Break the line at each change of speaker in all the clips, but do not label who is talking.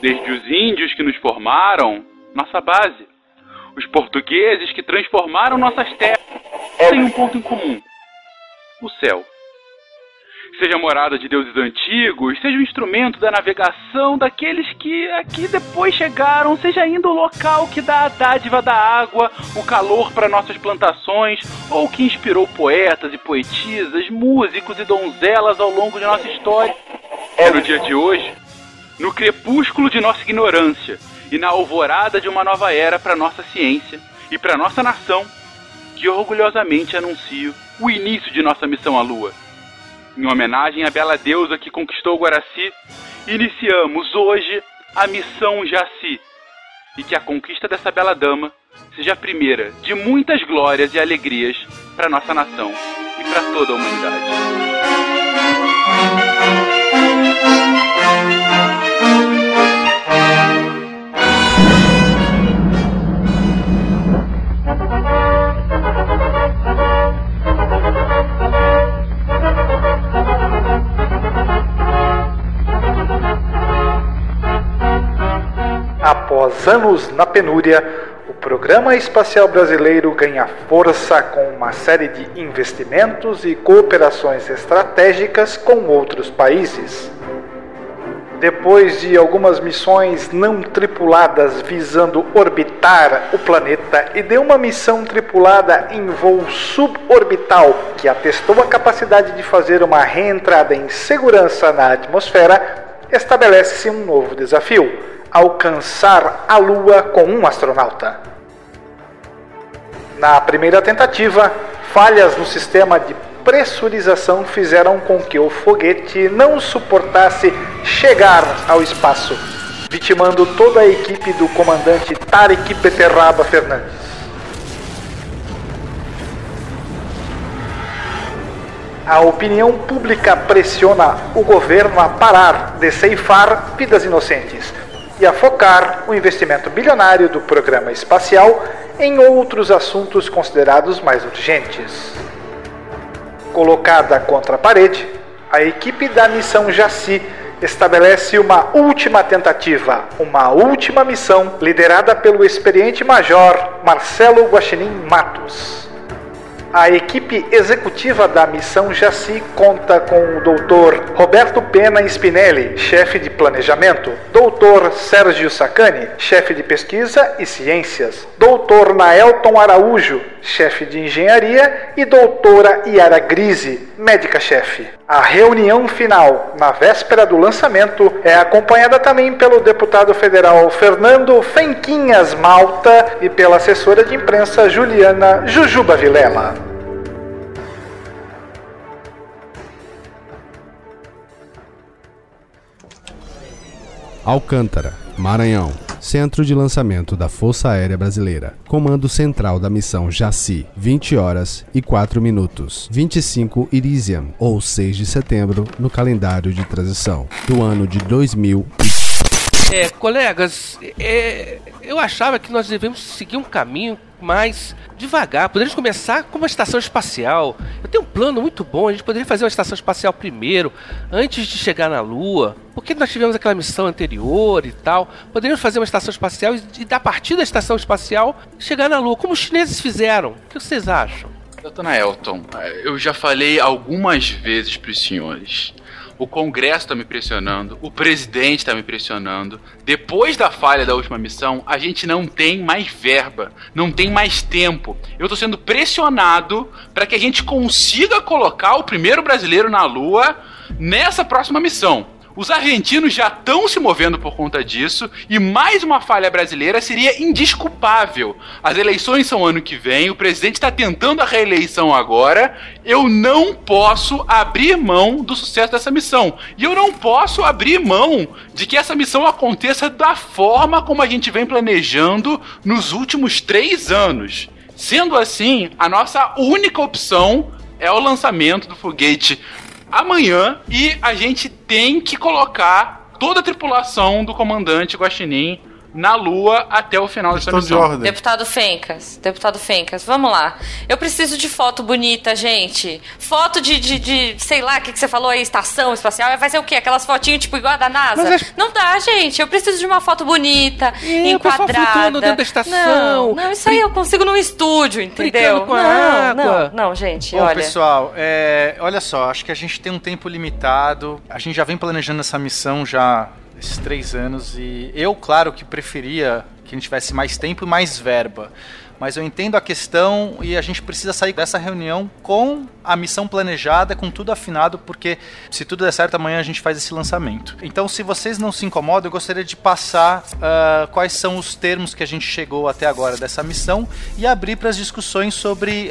Desde os índios que nos formaram, nossa base. Os portugueses que transformaram nossas terras têm um ponto em comum: o céu seja morada de deuses antigos, seja o instrumento da navegação daqueles que aqui depois chegaram, seja ainda o local que dá a dádiva da água, o calor para nossas plantações, ou que inspirou poetas e poetisas, músicos e donzelas ao longo de nossa história. É no dia de hoje, no crepúsculo de nossa ignorância e na alvorada de uma nova era para nossa ciência e para nossa nação, que orgulhosamente anuncio o início de nossa missão à Lua em homenagem à bela deusa que conquistou Guaraci, iniciamos hoje a missão Jaci. E que a conquista dessa bela dama seja a primeira de muitas glórias e alegrias para nossa nação e para toda a humanidade.
Após anos na penúria, o Programa Espacial Brasileiro ganha força com uma série de investimentos e cooperações estratégicas com outros países. Depois de algumas missões não tripuladas visando orbitar o planeta e de uma missão tripulada em voo suborbital que atestou a capacidade de fazer uma reentrada em segurança na atmosfera, estabelece-se um novo desafio alcançar a Lua com um astronauta. Na primeira tentativa, falhas no sistema de pressurização fizeram com que o foguete não suportasse chegar ao espaço, vitimando toda a equipe do comandante Tarek Beterraba Fernandes. A opinião pública pressiona o governo a parar de ceifar vidas inocentes e a focar o investimento bilionário do programa espacial em outros assuntos considerados mais urgentes. Colocada contra a parede, a equipe da missão Jaci estabelece uma última tentativa, uma última missão liderada pelo experiente major Marcelo Guaxinim Matos. A equipe executiva da missão Jaci conta com o Dr. Roberto Pena Spinelli, chefe de planejamento, Dr. Sérgio Sacani, chefe de pesquisa e ciências, Dr. Naelton Araújo, chefe de engenharia, e doutora Yara Grise, médica-chefe. A reunião final, na véspera do lançamento, é acompanhada também pelo deputado federal Fernando Fenquinhas Malta e pela assessora de imprensa Juliana Jujuba Vilela.
Alcântara, Maranhão. Centro de lançamento da Força Aérea Brasileira. Comando central da missão Jaci. 20 horas e 4 minutos. 25 Irisium, ou 6 de setembro, no calendário de transição do ano de 2000.
É, colegas, é, eu achava que nós devemos seguir um caminho mais devagar. Poderíamos começar com uma estação espacial. Eu tenho um plano muito bom. A gente poderia fazer uma estação espacial primeiro, antes de chegar na Lua. Porque nós tivemos aquela missão anterior e tal. Poderíamos fazer uma estação espacial e, da partir da estação espacial, chegar na Lua, como os chineses fizeram. O que vocês acham?
Dona Elton, eu já falei algumas vezes para os senhores o Congresso está me pressionando, o presidente está me pressionando. Depois da falha da última missão, a gente não tem mais verba, não tem mais tempo. Eu estou sendo pressionado para que a gente consiga colocar o primeiro brasileiro na Lua nessa próxima missão. Os argentinos já estão se movendo por conta disso e mais uma falha brasileira seria indisculpável. As eleições são ano que vem, o presidente está tentando a reeleição agora. Eu não posso abrir mão do sucesso dessa missão. E eu não posso abrir mão de que essa missão aconteça da forma como a gente vem planejando nos últimos três anos. Sendo assim, a nossa única opção é o lançamento do foguete amanhã e a gente tem que colocar toda a tripulação do comandante Guaxinim na Lua até o final dessa
de
missão.
ordem.
Deputado Fencas, deputado Fencas, vamos lá. Eu preciso de foto bonita, gente. Foto de, de, de sei lá, o que, que você falou aí, estação espacial. Vai ser o quê? Aquelas fotinhas tipo igual a da NASA? Não dá, gente. Eu preciso de uma foto bonita,
É,
enquadrada.
flutuando dentro da estação.
Não, não, isso aí eu consigo num estúdio, entendeu?
Com a
não,
água.
não, não, gente,
Bom,
olha.
pessoal, é, olha só, acho que a gente tem um tempo limitado. A gente já vem planejando essa missão já esses três anos e eu, claro, que preferia que a gente tivesse mais tempo e mais verba. Mas eu entendo a questão e a gente precisa sair dessa reunião com a missão planejada, com tudo afinado, porque se tudo der certo, amanhã a gente faz esse lançamento. Então, se vocês não se incomodam, eu gostaria de passar ah, quais são os termos que a gente chegou até agora dessa missão e abrir para as discussões sobre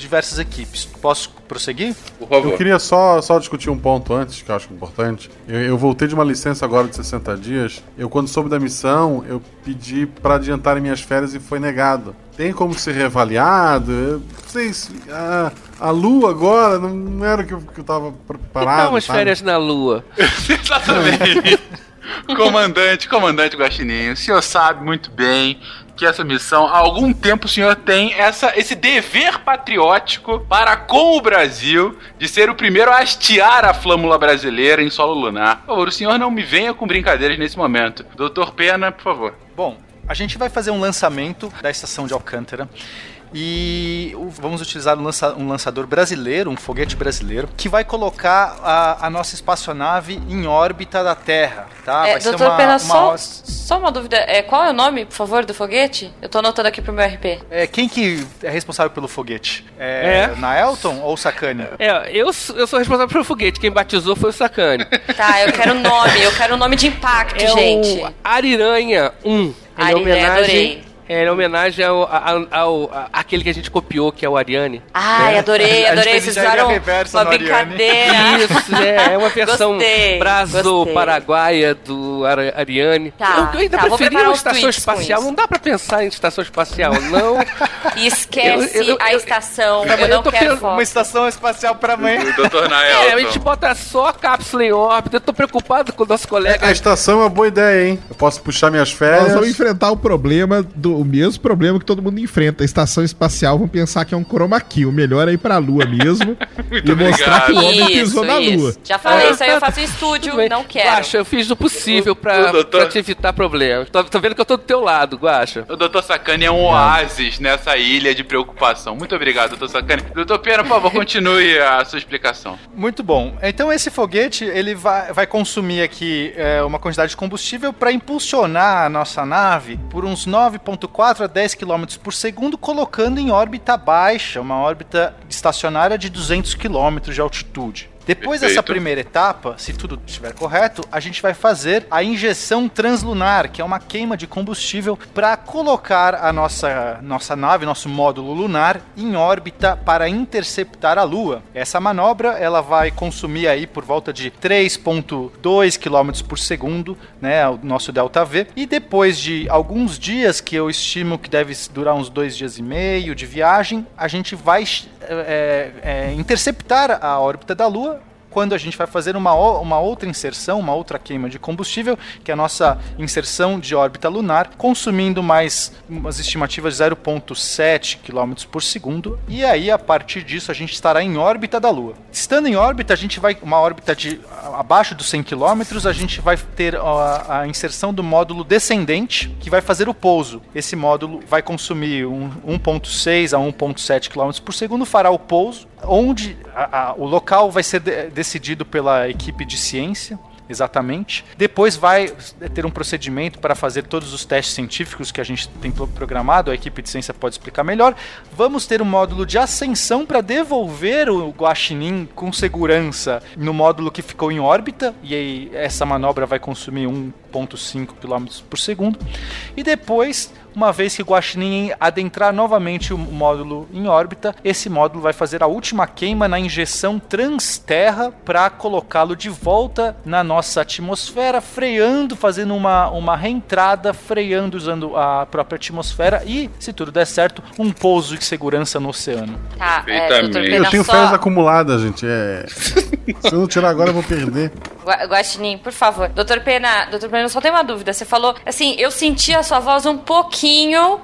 diversas equipes. Posso prosseguir?
Por favor.
Eu queria só, só discutir um ponto antes, que eu acho importante. Eu, eu voltei de uma licença agora de 60 dias. Eu, quando soube da missão, eu pedi para adiantarem minhas férias e foi negado. Tem como ser reavaliado? Eu não sei se. A, a lua agora não, não era o que eu, que eu tava preparado.
Então, as
sabe?
férias na Lua.
Exatamente. comandante, comandante Guaxininho, o senhor sabe muito bem que essa missão, há algum tempo o senhor tem essa, esse dever patriótico para com o Brasil de ser o primeiro a hastear a flâmula brasileira em solo lunar. Por favor, o senhor não me venha com brincadeiras nesse momento. Doutor Pena, por favor.
Bom, a gente vai fazer um lançamento da estação de Alcântara. E vamos utilizar um, lança- um lançador brasileiro, um foguete brasileiro, que vai colocar a, a nossa espaçonave em órbita da Terra, tá?
É,
vai ser
doutor
uma-
Pena,
uma
só, só uma dúvida. É, qual é o nome, por favor, do foguete? Eu tô anotando aqui pro meu RP.
É, quem que é responsável pelo foguete? É,
É.
Naelton ou Sacani?
É, eu, sou- eu sou responsável pelo foguete. Quem batizou foi o Sacane.
Tá, eu quero o nome, eu quero o nome de impacto,
É
gente.
o Ariranha 1. Ele é
Ariranha,
homenagem.
adorei.
É, é homenagem ao, ao, ao- aquele que a gente copiou, que é o Ariane.
Ai, adorei,
gente
adorei.
fez
Vocês fizeram uma
Ariane.
brincadeira.
Isso, é, é uma versão
Gostei,
braso-paraguaia do Ariane.
Tá,
eu, eu ainda
tá,
preferia uma estação espacial. Não dá pra pensar em estação espacial, não.
E esquece
Eu- eu-
a estação. Eu, não
tô
quero foto.
Uma estação espacial amanhã.
O doutor
É, a
Naelton.
gente bota só a cápsula em órbita. Eu tô preocupado com o nosso colega.
A estação é uma boa ideia, hein? Eu posso puxar minhas
Nós
férias.
vamos enfrentar o problema, do, o mesmo problema que todo mundo enfrenta. A estação espacial vão pensar que é um chroma key. O melhor é ir pra Lua mesmo e mostrar que o homem pisou na Lua.
Já falei, isso aí eu faço em estúdio, não quero.
Guaxa, eu fiz o possível pra,
o doutor-
pra te evitar problemas. Tô, tô vendo que eu tô do teu lado, Guaxa.
O Dr. Sacani é um oásis nessa ilha de preocupação. Muito obrigado, Dr. Sacani. Dr. Pena, por favor, continue a sua explicação.
Muito bom. Então esse foguete ele vai, vai consumir aqui é, uma quantidade de combustível para impulsionar a nossa nave por uns 9,4 a 10 km por segundo, colocando em órbita baixa, uma órbita estacionária de 200 km de altitude. Depois dessa
Perfeito.
primeira etapa, se tudo estiver correto, a gente vai fazer a injeção translunar, que é uma queima de combustível para colocar a nossa, nossa nave, nosso módulo lunar, em órbita para interceptar a Lua. Essa manobra ela vai consumir aí por volta de 3,2 km por segundo, né, o nosso delta V. E depois de alguns dias, que eu estimo que deve durar uns dois dias e meio de viagem, a gente vai é, é, interceptar a órbita da Lua quando a gente vai fazer uma, uma outra inserção, uma outra queima de combustível, que é a nossa inserção de órbita lunar, consumindo mais umas estimativas de 0,7 km por segundo, e aí a partir disso a gente estará em órbita da Lua. Estando em órbita, a gente vai, uma órbita de abaixo dos 100 km, a gente vai ter a, a inserção do módulo descendente, que vai fazer o pouso. Esse módulo vai consumir um, 1,6 a 1,7 km por segundo, fará o pouso, onde a- a- o local vai ser de- decidido pela equipe de ciência. Exatamente. Depois vai ter um procedimento para fazer todos os testes científicos que a gente tem pro- programado, a equipe de ciência pode explicar melhor. Vamos ter um módulo de ascensão para devolver o Guaxinim com segurança no módulo que ficou em órbita, e aí essa manobra vai consumir 1,5 km por segundo. E depois uma vez que o Guaxinim adentrar novamente o módulo em órbita, esse módulo vai fazer a última queima na injeção transterra para colocá-lo de volta na nossa atmosfera, freando, fazendo uma, uma reentrada, freando usando a própria atmosfera e, se tudo der certo, um pouso de segurança no oceano.
Tá, é, doutor
Eu tenho
só...
férias acumuladas, gente. É... Se eu não tirar agora, eu vou perder.
Guaxinim, por favor. Doutor Pena, doutor Pena, eu só tenho uma dúvida. Você falou, assim, eu senti a sua voz um pouquinho,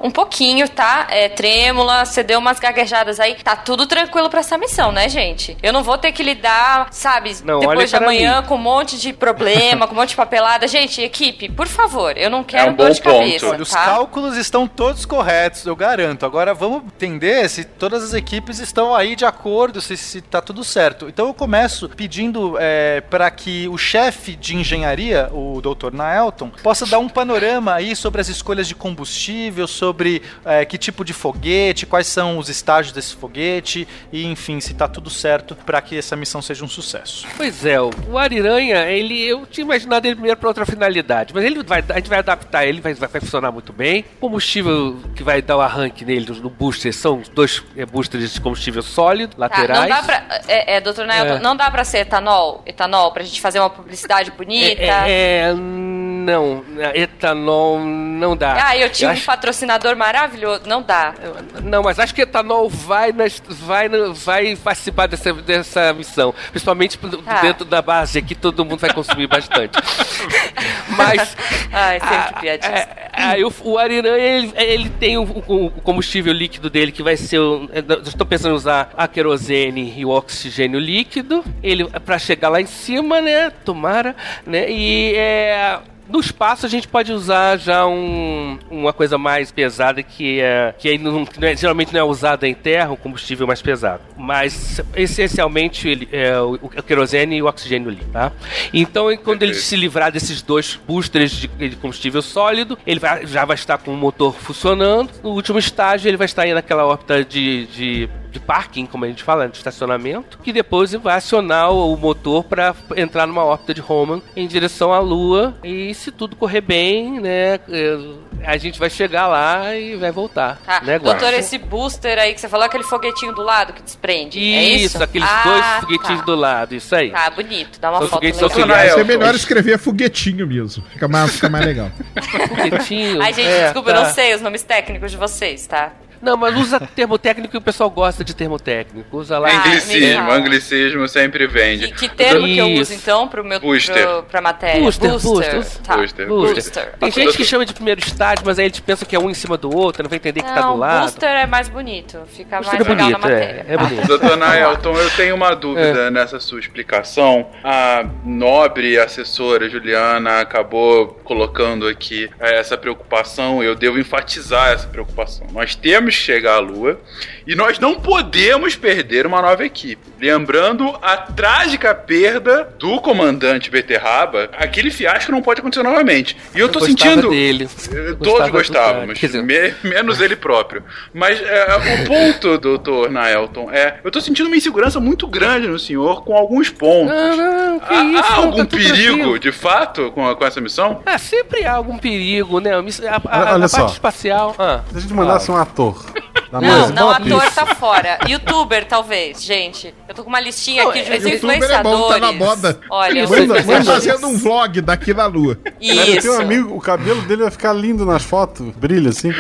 um pouquinho, tá? É, trêmula, você deu umas gaguejadas aí. Tá tudo tranquilo pra essa missão, né, gente? Eu não vou ter que lidar, sabe,
Não,
depois
olha
de
para
amanhã
mim.
com um monte de problema, com um monte de papelada. Gente, equipe, por favor, eu não quero
um
dor
bom
de cabeça,
ponto.
Os
tá?
cálculos estão todos corretos, eu garanto. Agora vamos entender se todas as equipes estão aí de acordo, se, se tá tudo certo. Então eu começo pedindo é, para que o chefe de engenharia, o Dr. Naelton, possa dar um panorama aí sobre as escolhas de combustível, sobre é, que tipo de foguete, quais são os estágios desse foguete e enfim, se tá tudo certo para que essa missão seja um sucesso.
Pois é, o Ariranha, ele, eu tinha imaginado ele primeiro para outra finalidade, mas ele vai, a gente vai adaptar ele, vai, vai funcionar muito bem. O combustível que vai dar o arranque nele no booster são dois é, boosters de combustível sólido,
Tá,
laterais.
não dá pra. É, é doutor Naelton,
É.
não dá pra ser etanol? Etanol, pra gente fazer uma publicidade bonita?
É, é, não, etanol não dá.
Ah, eu tinha um
acho-
patrocinador maravilhoso. Não dá.
Não, mas acho que etanol vai, nas, vai, vai participar dessa, dessa missão. Principalmente
Tá.
dentro da base aqui, todo mundo vai consumir bastante. mas.
Ai, sempre
ah,
piadista.
é, Aí o, o Ariran, ele, ele tem o, o- combustível líquido dele que vai ser. o- Eu estou pensando em usar a querosene e o oxigênio líquido. Ele para chegar lá em cima, né? Tomara, né? E é. No espaço a gente pode usar já um- uma coisa mais pesada que é que não, que não é- geralmente não é usada em terra, um combustível mais pesado. Mas essencialmente ele, é o, o querosene e o oxigênio líquido, tá? Então quando ele se livrar desses dois boosters de, de combustível sólido, ele vai- já vai estar com o motor funcionando. No último estágio ele vai estar aí naquela órbita de, de de parking, como a gente fala, de estacionamento, que depois vai acionar o motor para entrar numa órbita de Hohmann em direção à Lua. E se tudo correr bem, né, eh, a gente vai chegar lá e vai voltar.
Tá.
né?
Doutor, esse booster aí que você falou, aquele foguetinho do lado que desprende. é
Isso,
isso?
aqueles
Ah,
dois foguetinhos
tá.
do lado, isso aí.
Tá, bonito. Dá uma
São
foto
foguetes
legal.
auxiliares.
É melhor escrever foguetinho mesmo. Fica mais, fica mais legal.
Foguetinho.
Ai, gente,
é,
desculpa, eu
tá.
não sei os nomes técnicos de vocês, tá?
Não, mas usa termo técnico e o pessoal gosta de termo técnico. Usa lá.
Ah,
Anglicismo, anglicismo sempre vende.
Que, que termo que eu uso, então, pro meu
Booster.
pro, pra matéria?
Booster, booster.
Tá.
Booster.
Booster.
Tem gente que chama de primeiro estágio, mas aí eles pensam que é um em cima do outro, não vai entender que tá do
Não,
lado.
booster é mais bonito. Fica
Booster
mais
é
legal na
bonito,
matéria.
é, é bonito.
Doutor Naelton, eu tenho uma dúvida
É.
nessa sua explicação. A nobre assessora Juliana acabou colocando aqui eh, essa preocupação, eu devo enfatizar essa preocupação. Nós temos que chegar à Lua e nós não podemos perder uma nova equipe. Lembrando a trágica perda do comandante Beterraba, aquele fiasco não pode acontecer novamente. E eu tô
gostava
sentindo.
dele. Eu
Todos gostávamos,
dizer-
me- menos ele próprio. Mas é, o ponto, doutor Naelton, é. Eu tô sentindo uma insegurança muito grande no senhor com alguns pontos.
Não, não, que
Há,
isso,
há
não,
algum
tá
perigo,
tranquilo.
de fato, com, com essa missão?
Ah, sempre há algum perigo, né? A, a, a-
Olha-
a
olha
parte espacial. Ah,
Se a gente mandasse um ator.
Não, não, ator
pista.
tá fora. Youtuber, talvez, gente. Eu tô com uma listinha
Não,
aqui de
é,
Youtuber é bom, tá na
influenciadores.
moda.
Olha,
Manda-
Manda,
influenciadores.
fazendo um vlog daqui na lua.
Mas eu
Isso.
tenho um amigo, o cabelo dele vai ficar lindo nas fotos, brilha assim.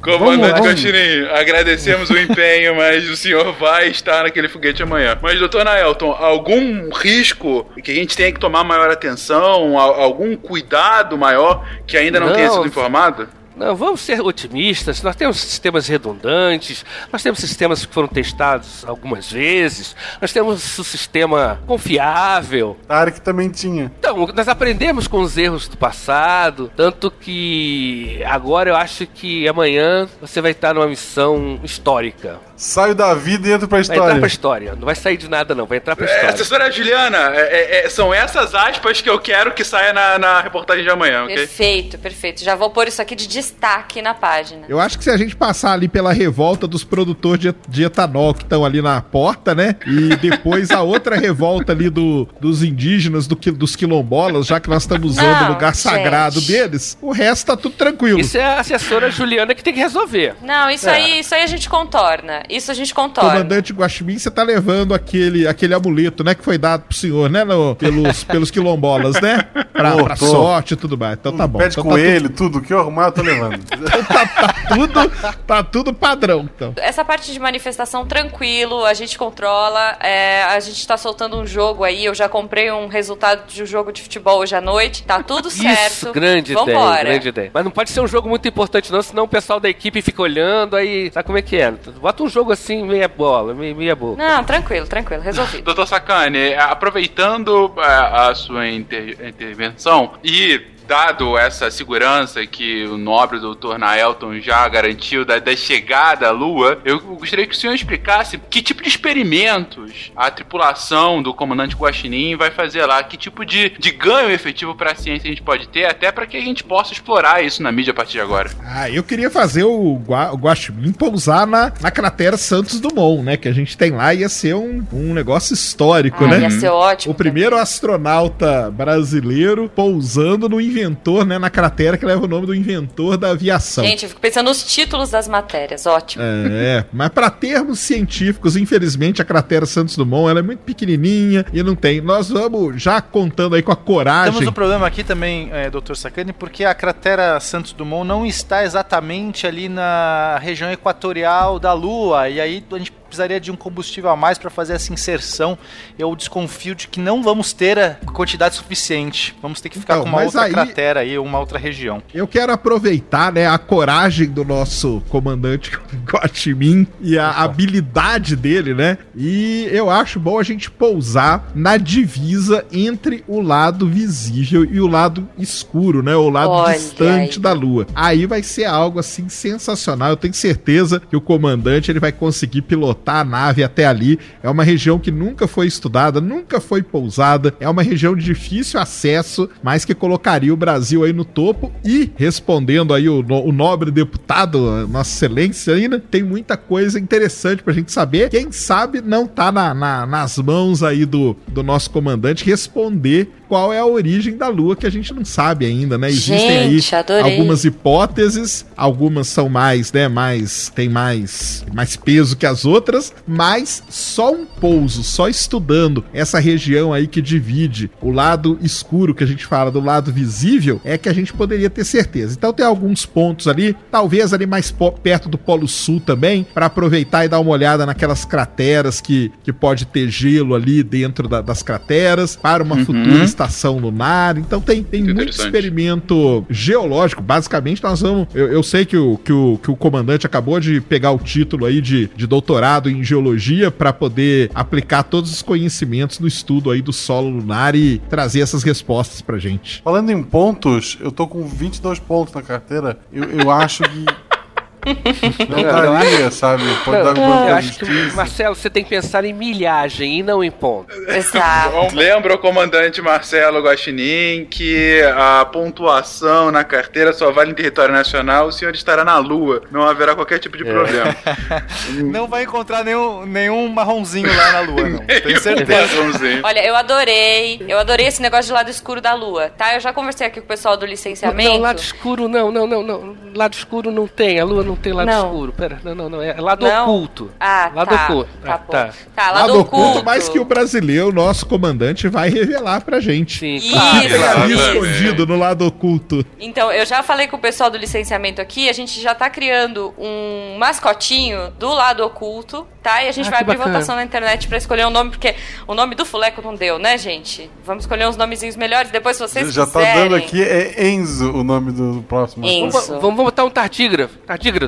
Comandante. Cochininho, agradecemos o empenho, mas o senhor vai estar naquele foguete amanhã. Mas, doutor Naelton, algum risco que a gente tenha que tomar maior atenção, al- algum cuidado maior que ainda não,
Não.
tenha sido informado?
Não, vamos ser otimistas. Nós temos sistemas redundantes, nós temos sistemas que foram testados algumas vezes, nós temos um sistema confiável.
Tarek também tinha.
Então, nós aprendemos com os erros do passado, tanto que agora eu acho que amanhã você vai estar numa missão histórica.
Saio da vida e entro pra
Vai entrar
história.
pra história. Não vai sair de nada, não. Vai entrar pra
É,
história.
assessora Juliana, é- é- é- são essas aspas que eu quero que saia na, na reportagem de amanhã, ok?
Perfeito, perfeito. Já vou pôr isso aqui de destaque na página.
Eu acho que se a gente passar ali pela revolta dos produtores de, de etanol que estão ali na porta, né? E depois a outra revolta ali do, dos indígenas, do, dos quilombolas, já que nós estamos usando
Não,
o lugar sagrado
gente.
deles, o resto tá tudo tranquilo.
Isso é a assessora Juliana que tem que resolver.
Não, isso
É.
aí, isso aí a gente contorna. Isso a gente contorna.
Comandante Guaxinim, você tá levando aquele, aquele amuleto, né? Que foi dado pro senhor, né? No, pelos, pelos quilombolas, né? Pra,
Tô,
pra sorte e tudo mais. Então tá bom.
Pede
Então tá
coelho, tudo. O que eu arrumar, eu tô levando.
tudo- tá, tá tudo, tá tudo padrão, então.
Essa parte de manifestação, tranquilo, a gente controla. é, a gente tá soltando um jogo aí. Eu já comprei um resultado de um jogo de futebol hoje à noite. Tá tudo certo.
Isso, grande ideia,
Vambora.
grande ideia. Mas não pode ser um jogo muito importante não, senão o pessoal da equipe fica olhando, aí sabe como é que é? Bota um jogo assim, meia bola, meia, meia boca.
Não, tranquilo, tranquilo, resolvido.
Doutor Sacani, aproveitando a, a sua inter- intervenção e dado essa segurança que o nobre doutor Naelton já garantiu da, da chegada à Lua, eu gostaria que o senhor explicasse que tipo de experimentos a tripulação do comandante Guaxinim vai fazer lá, que tipo de, de ganho efetivo para a ciência a gente pode ter, até para que a gente possa explorar isso na mídia a partir de agora.
Ah, eu queria fazer o, Gua, o Guaxinim pousar na, na cratera Santos Dumont, né? Que a gente tem lá, ia ser um, um negócio histórico,
Ah,
né?
ia ser ótimo.
O primeiro astronauta brasileiro pousando no inventor, né? Na cratera que leva o nome do inventor da aviação.
Gente, eu fico pensando nos títulos das matérias, ótimo.
É, mas para termos científicos, infelizmente a cratera Santos Dumont ela é muito pequenininha e não tem. Nós vamos já contando aí com a coragem.
Temos um problema aqui também, é, Dr. Sacani, porque a cratera Santos Dumont não está exatamente ali na região equatorial da Lua, e aí a gente precisaria de um combustível a mais para fazer essa inserção. Eu desconfio de que não vamos ter a quantidade suficiente. Vamos ter que ficar
Então,
com uma outra
aí-
cratera aí, uma outra região.
Eu quero aproveitar, né, a coragem do nosso comandante Guaxinim e a habilidade dele, né? E eu acho bom a gente pousar na divisa entre o lado visível e o lado escuro, né? O lado
Olha
distante
aí.
da lua. Aí vai ser algo assim sensacional. Eu tenho certeza que o comandante ele vai conseguir pilotar a nave até ali. É uma região que nunca foi estudada, nunca foi pousada. É uma região de difícil acesso, mas que colocaria o Brasil aí no topo. E respondendo aí o, o nobre deputado, Nossa Excelência, ainda tem muita coisa interessante pra gente saber. Quem sabe não tá na- na- nas mãos aí do, do nosso comandante responder qual é a origem da Lua, que a gente não sabe ainda, né? Existem
Gente,
aí
adorei.
algumas hipóteses, algumas são mais, né, mais tem mais mais peso que as outras, mas só um pouso, só estudando essa região aí que divide o lado escuro que a gente fala do lado visível, é que a gente poderia ter certeza. Então tem alguns pontos ali, talvez ali mais perto do Polo Sul também, para aproveitar e dar uma olhada naquelas crateras que, que pode ter gelo ali dentro da- das crateras, para uma futura estação lunar. Então tem, tem muito experimento geológico. Basicamente, nós vamos. Eu, eu sei que o, que, o, que o comandante acabou de pegar o título aí de, de doutorado em geologia para poder aplicar todos os conhecimentos no estudo aí do solo lunar e trazer essas respostas pra gente.
Falando em pontos, eu tô com 22 pontos na carteira. Eu, eu acho que. Não daria, sabe? Pode dar alguma
Eu acho que. Marcelo, você tem que pensar em milhagem e não em ponto.
Exato.
Lembra o comandante Marcelo Guaxinim que a pontuação na carteira só vale em território nacional, o senhor estará na lua, não haverá qualquer tipo de problema.
Não vai encontrar nenhum, nenhum marronzinho lá na Lua, não. Tenho certeza.
Olha, eu adorei, eu adorei esse negócio de lado escuro da lua, tá? Eu já conversei aqui com o pessoal do licenciamento.
Não, lado escuro não, não, não, não. Lado escuro não tem, a lua não tem lado
Não.
escuro. Pera, não, não, não. É lado
Não?
oculto.
Ah,
lado
tá.
oculto.
Tá
Ah, tá.
Tá, lado
do
oculto.
oculto, mas que o brasileiro, nosso comandante, vai revelar pra gente.
Sim,
Isso.
claro.
Tem ali escondido no lado oculto.
Então, eu já falei com o pessoal do licenciamento aqui, a gente já tá criando um mascotinho do lado oculto, tá? E a gente
Ah,
vai abrir
bacana.
votação na internet pra escolher um nome, porque o nome do Fuleco não deu, né, gente? Vamos escolher uns nomezinhos melhores, depois vocês
Já tá
quiserem...
dando aqui, é Enzo o nome do próximo.
Enzo.
Vamos, vamos botar um tardígrafo.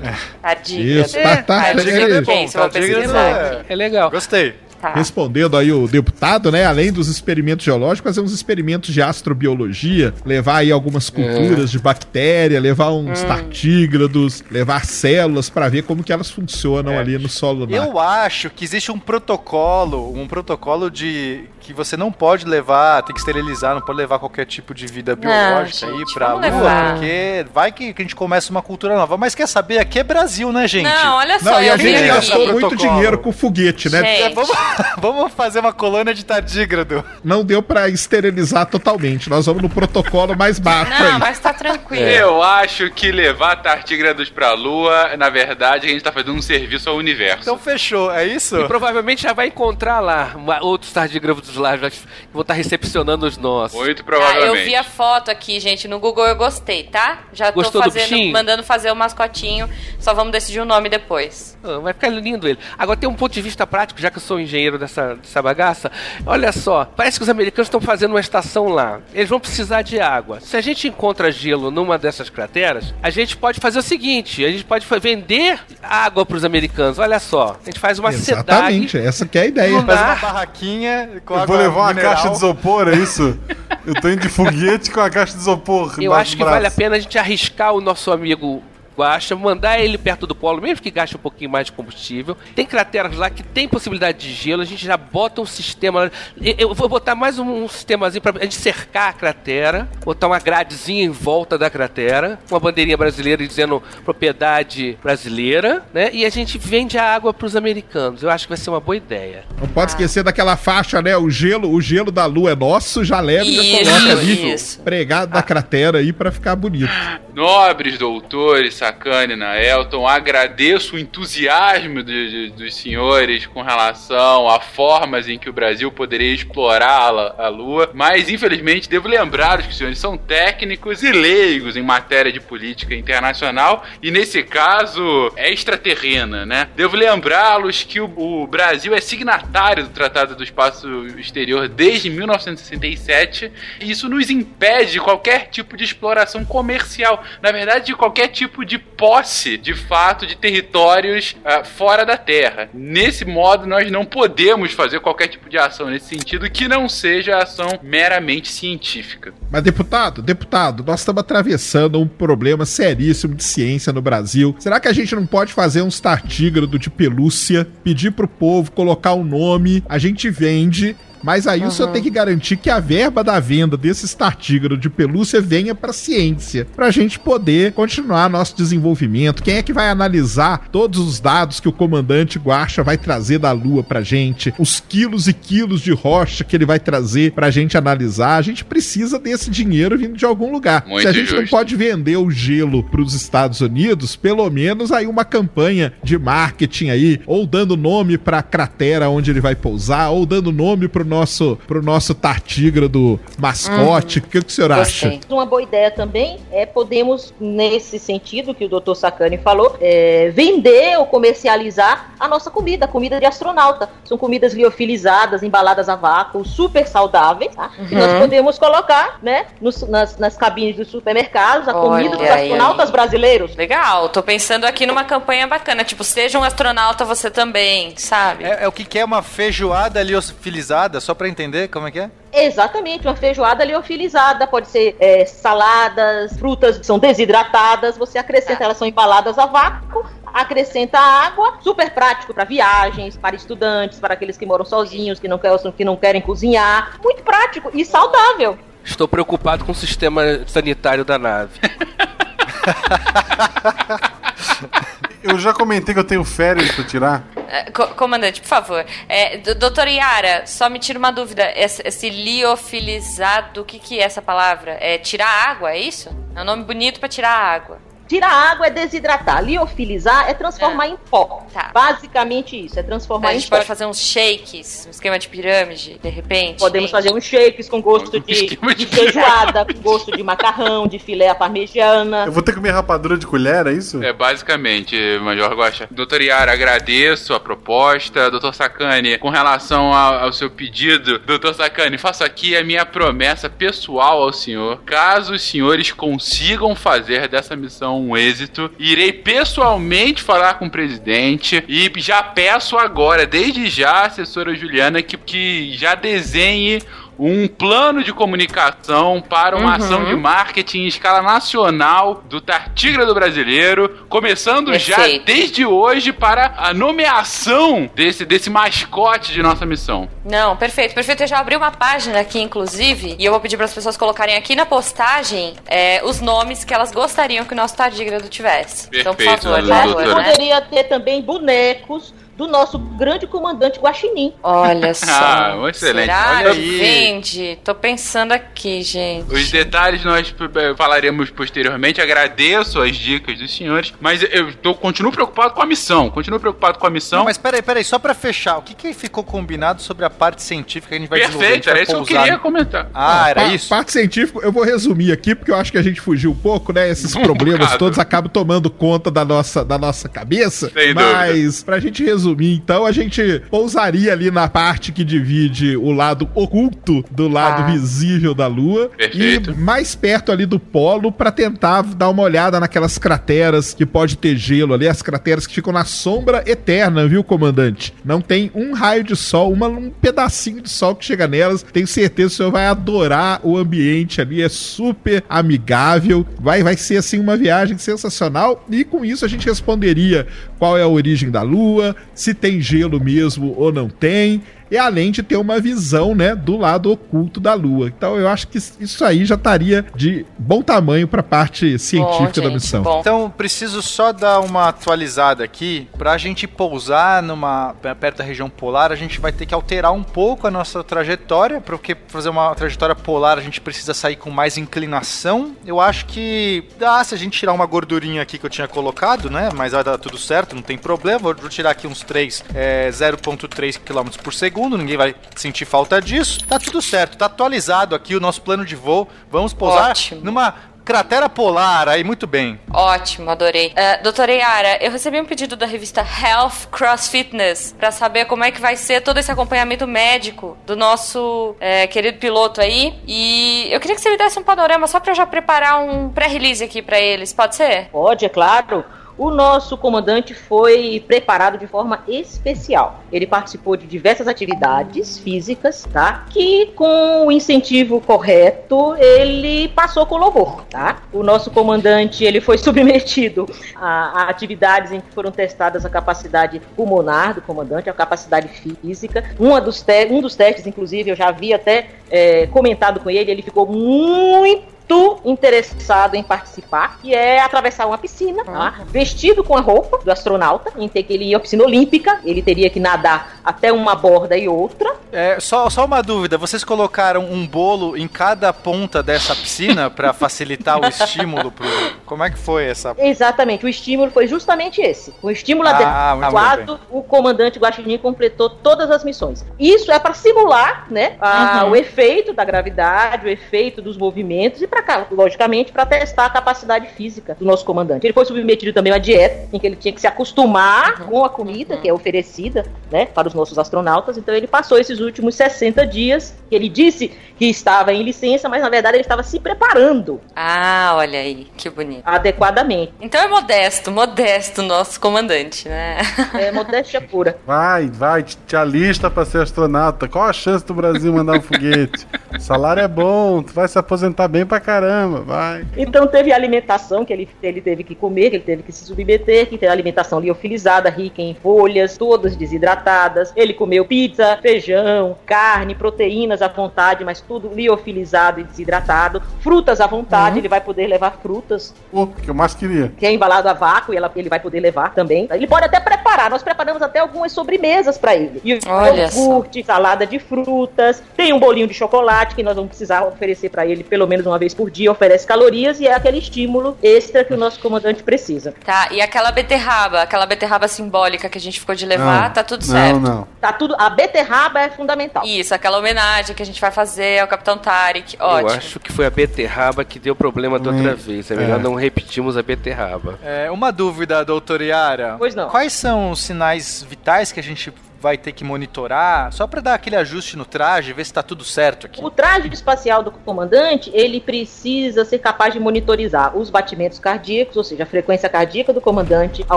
Tardígrafo.
Tadinha.
Isso, tá, tá,
Tadinha
é,
do Jason, vou
Tadinha
pesquisar
é-.
É legal.
Gostei.
Tá.
Respondendo aí o deputado, né? Além dos experimentos geológicos, fazer uns experimentos de astrobiologia, levar aí algumas culturas de bactéria, levar uns tartígrados, levar células pra ver como que elas funcionam ali no solo lunar.
Eu acho que existe um protocolo, um protocolo de que você não pode levar, tem que esterilizar, não pode levar qualquer tipo de vida biológica
Não,
aí
gente,
pra
vamos
lua,
levar.
porque vai que, que a gente começa uma cultura nova. Mas quer saber, aqui é Brasil, né, gente?
Não, olha só,
Não, e a gente gastou muito
Protocolo.
dinheiro com foguete, né?
É, vamos, vamos fazer uma colônia de tardígrado.
Não deu pra esterilizar totalmente. Nós vamos no protocolo mais baixo
Não,
aí.
mas tá tranquilo.
Eu acho que levar tartígrados pra lua, na verdade, a gente tá fazendo um serviço ao universo.
Então fechou, é isso?
E provavelmente já vai encontrar lá outros tardígrafos lá já que vão estar recepcionando os nossos.
Muito
Ah,
provavelmente.
eu vi a foto aqui, gente, no Google eu gostei, tá? Já tô
Gostou do
fazendo, mandando fazer o mascotinho, só vamos decidir o nome depois.
Ah, Vai ficar lindo ele. Agora tem um ponto de vista prático, já que eu sou engenheiro dessa, dessa bagaça. Olha só, parece que os americanos estão fazendo uma estação lá. Eles vão precisar de água. Se a gente encontra gelo numa dessas crateras, a gente pode fazer o seguinte: a gente pode vender água para os americanos. Olha só, a gente faz uma
Exatamente,
cidade.
essa que é a ideia.
Faz uma
Ah.
barraquinha com água
vou levar uma
mineral.
caixa de isopor, é isso? Eu tô indo de foguete com a caixa de isopor.
Eu acho que
braço.
vale a pena a gente arriscar o nosso amigo Guaxa, mandar ele perto do polo, mesmo que gaste um pouquinho mais de combustível. Tem crateras lá que tem possibilidade de gelo, a gente já bota um sistema. lá. E- Eu vou botar mais um, um sistemazinho pra gente cercar a cratera, botar uma gradezinha em volta da cratera, uma bandeirinha brasileira dizendo propriedade brasileira, né? E a gente vende a água pros americanos. Eu acho que vai ser uma boa ideia.
Não pode esquecer daquela faixa, né? O gelo, o gelo da lua é nosso, já leva e já coloca ali
isso.
pregado na cratera aí pra ficar bonito.
Nobres doutores, Sacane e Naelton, agradeço o entusiasmo de- de- dos senhores com relação a formas em que o Brasil poderia explorar a, a Lua, mas infelizmente devo lembrá-los que os senhores são técnicos e leigos em matéria de política internacional. E nesse caso é extraterrena, né? Devo lembrá-los que o, o Brasil é signatário do Tratado do Espaço Exterior desde 1967 e isso nos impede de qualquer tipo de exploração comercial, na verdade de qualquer tipo de posse de fato de territórios ah, fora da Terra. Nesse modo nós não podemos fazer qualquer tipo de ação nesse sentido que não seja ação meramente científica.
Mas, deputado, deputado, nós estamos atravessando um problema seríssimo de ciência no Brasil. Será que a gente não pode fazer uns tartígrado de pelúcia, pedir pro povo colocar um nome, a gente vende. Mas aí o senhor tem que garantir que a verba da venda desses tartígrados de pelúcia venha pra ciência, pra gente poder continuar nosso desenvolvimento. Quem é que vai analisar todos os dados que o comandante Guaxa vai trazer da Lua pra gente, os quilos e quilos de rocha que ele vai trazer pra gente analisar? A gente precisa desse dinheiro vindo de algum lugar.
Muito
Se a gente não
justo.
pode vender o gelo pros Estados Unidos, pelo menos aí uma campanha de marketing aí, ou dando nome pra cratera onde ele vai pousar, ou dando nome pro nosso, pro nosso tartígrado mascote. O que, que o senhor acha?
Gostei.
Uma boa ideia também é podemos, nesse sentido que o Dr. Sacani falou, é, vender ou comercializar a nossa comida, a comida de astronauta. São comidas liofilizadas, embaladas a vácuo, super saudáveis, tá? E nós podemos colocar, né, nos- nas, nas cabines dos supermercados, a comida dos
Olha aí.
astronautas brasileiros.
Legal, tô pensando aqui numa campanha bacana, tipo, seja um astronauta você também, sabe?
É, é o que que é uma feijoada liofilizada, só pra entender como é que é?
Exatamente, uma feijoada liofilizada, pode ser é, saladas, frutas que são desidratadas, você acrescenta, elas são embaladas a vácuo, acrescenta água, super prático para viagens, para estudantes, para aqueles que moram sozinhos, que não, querem, que não querem cozinhar, muito prático e saudável.
Estou preocupado com o sistema sanitário da nave.
Eu já comentei que eu tenho férias pra tirar.
É, co- comandante, por favor. É, d- doutor Yara, só me tira uma dúvida. Esse, esse liofilizado, o que, que é essa palavra? É tirar água, é isso? É um nome bonito pra tirar água.
Tirar água é desidratar, liofilizar é transformar em pó.
Tá.
Basicamente isso, é transformar
a
em
gente
pó.
pode fazer uns shakes, um esquema de pirâmide, de repente.
Podemos
gente.
fazer uns shakes com gosto
Um
de,
de
de feijoada, com gosto de macarrão, de filé à parmegiana.
Eu vou ter que comer rapadura de colher, é isso?
É, basicamente, Major Gosta. Doutor Yara, agradeço a proposta. Doutor Sacani, com relação ao, ao seu pedido, doutor Sacani, faço aqui a minha promessa pessoal ao senhor. Caso os senhores consigam fazer dessa missão um êxito, irei pessoalmente falar com o presidente e já peço agora, desde já, assessora Juliana, que, que já desenhe um plano de comunicação para uma
Uhum.
ação de marketing em escala nacional do Tartigra do Brasileiro, começando já
Perfeito.
desde hoje para a nomeação desse, desse mascote de nossa missão.
Não, perfeito, perfeito. Eu já abri uma página aqui, inclusive, e eu vou pedir para as pessoas colocarem aqui na postagem é, os nomes que elas gostariam que o nosso tardígrado tivesse. então, por
Perfeito,
favor, por favor, né?
Poderia ter também bonecos do nosso grande comandante Guaxinim.
Olha só.
Ah, excelente.
Será
Olha aí.
vende? Tô pensando aqui, gente.
Os detalhes nós eh, falaremos posteriormente. Agradeço as dicas dos senhores, mas eu tô, continuo preocupado com a missão. Continuo preocupado com a missão.
Não, mas peraí, peraí, só pra fechar, o que, que ficou combinado sobre a parte científica que a gente vai gente
Perfeito, era isso que eu queria comentar.
Ah, era
Pa-
isso?
Parte científica, eu vou resumir aqui, porque eu acho que a gente fugiu um pouco, né? Esses
Um
problemas
bocado.
todos acabam tomando conta da nossa, da nossa cabeça.
Sem
mas, pra gente resumir, então, a gente pousaria ali na parte que divide o lado oculto do lado
Ah.
visível da Lua.
Perfeito.
E mais perto ali do polo pra tentar dar uma olhada naquelas crateras que pode ter gelo ali, as crateras que ficam na sombra eterna, viu, comandante? Não tem um raio de sol, uma, um pedacinho de sol que chega nelas. Tenho certeza que o senhor vai adorar o ambiente ali, é super amigável. Vai, vai ser assim uma viagem sensacional. E com isso a gente responderia qual é a origem da Lua, se tem gelo mesmo ou não tem. E além de ter uma visão, né, do lado oculto da Lua. Então eu acho que isso aí já estaria de bom tamanho para a parte científica da
gente,
missão.
bom.
Então, preciso só dar uma atualizada aqui. Pra gente pousar numa perto da região polar, a gente vai ter que alterar um pouco a nossa trajetória, porque fazer uma trajetória polar a gente precisa sair com mais inclinação. Eu acho que dá se a gente tirar uma gordurinha aqui que eu tinha colocado, né? Mas vai dar tudo certo, não tem problema. Vou, vou tirar aqui uns 3, é, 0.3 km por segundo, ninguém vai sentir falta disso. Tá tudo certo, tá atualizado aqui o nosso plano de voo. Vamos pousar
Ótimo.
numa cratera polar, aí muito bem.
Ótimo, adorei. Uh, doutora Yara, eu recebi um pedido da revista Health Cross Fitness pra saber como é que vai ser todo esse acompanhamento médico do nosso eh, querido piloto aí. E eu queria que você me desse um panorama só pra eu já preparar um pré-release aqui pra eles, pode ser?
Pode, é claro. O nosso comandante foi preparado de forma especial. Ele participou de diversas atividades físicas, tá? Que com o incentivo correto, ele passou com louvor, tá? O nosso comandante, ele foi submetido a, a atividades em que foram testadas a capacidade pulmonar do comandante, a capacidade física. Uma dos um dos testes, inclusive, eu já havia até eh, comentado com ele, ele ficou muito muito interessado em participar, que é atravessar uma piscina, tá? vestido com a roupa do astronauta, em ter que ele ir à piscina olímpica, ele teria que nadar até uma borda e outra.
É, só, só uma dúvida, vocês colocaram um bolo em cada ponta dessa piscina pra facilitar o estímulo pro. Como é que foi essa?
Exatamente, o estímulo foi justamente esse. O estímulo
Ah,
adequado, o comandante Guaxinim completou todas as missões. Isso é para simular, né, a-
Uhum.
o efeito da gravidade, o efeito dos movimentos e para logicamente para testar a capacidade física do nosso comandante. Ele foi submetido também a uma dieta em que ele tinha que se acostumar com a comida que é oferecida, né, para os nossos astronautas. Então ele passou esses últimos 60 dias, que ele disse que estava em licença, mas na verdade ele estava se preparando
Ah, olha aí, que bonito.
Adequadamente.
Então é modesto, modesto o nosso comandante, né?
É modéstia pura.
Vai, vai, te, te alista pra ser astronauta. Qual a chance do Brasil mandar um foguete? Salário é bom, tu vai se aposentar bem pra caramba, vai.
Então teve a alimentação que ele, ele teve que comer, que ele teve que se submeter, que teve a alimentação liofilizada, rica em folhas, todas desidratadas. Ele comeu pizza, feijão, carne, proteínas à vontade, mas tudo liofilizado e desidratado. Frutas à vontade, ele vai poder levar frutas,
O que eu mais queria.
que é embalado a vácuo, e ela- ele vai poder levar também. Ele pode até preparar, nós preparamos até algumas sobremesas para ele. E
Olha
iogurte, salada de frutas, tem um bolinho de chocolate que nós vamos precisar oferecer para ele pelo menos uma vez por dia, oferece calorias e é aquele estímulo extra que o nosso comandante precisa.
Tá, e aquela beterraba, aquela beterraba simbólica que a gente ficou de levar,
Não,
tá tudo
não,
certo.
Não,
Tá tudo, a beterraba é fundamental.
Isso, aquela homenagem que a gente vai fazer ao Capitão Tarek.
Eu
Ótimo.
acho que foi a beterraba que deu problema da outra vez. É melhor
é.
não repetirmos a beterraba.
É, uma dúvida, doutor Yara.
Pois não.
Quais são os sinais vitais que a gente vai ter que monitorar, só para dar aquele ajuste no traje, ver se tá tudo certo aqui.
O traje espacial do comandante, ele precisa ser capaz de monitorizar os batimentos cardíacos, ou seja, a frequência cardíaca do comandante, a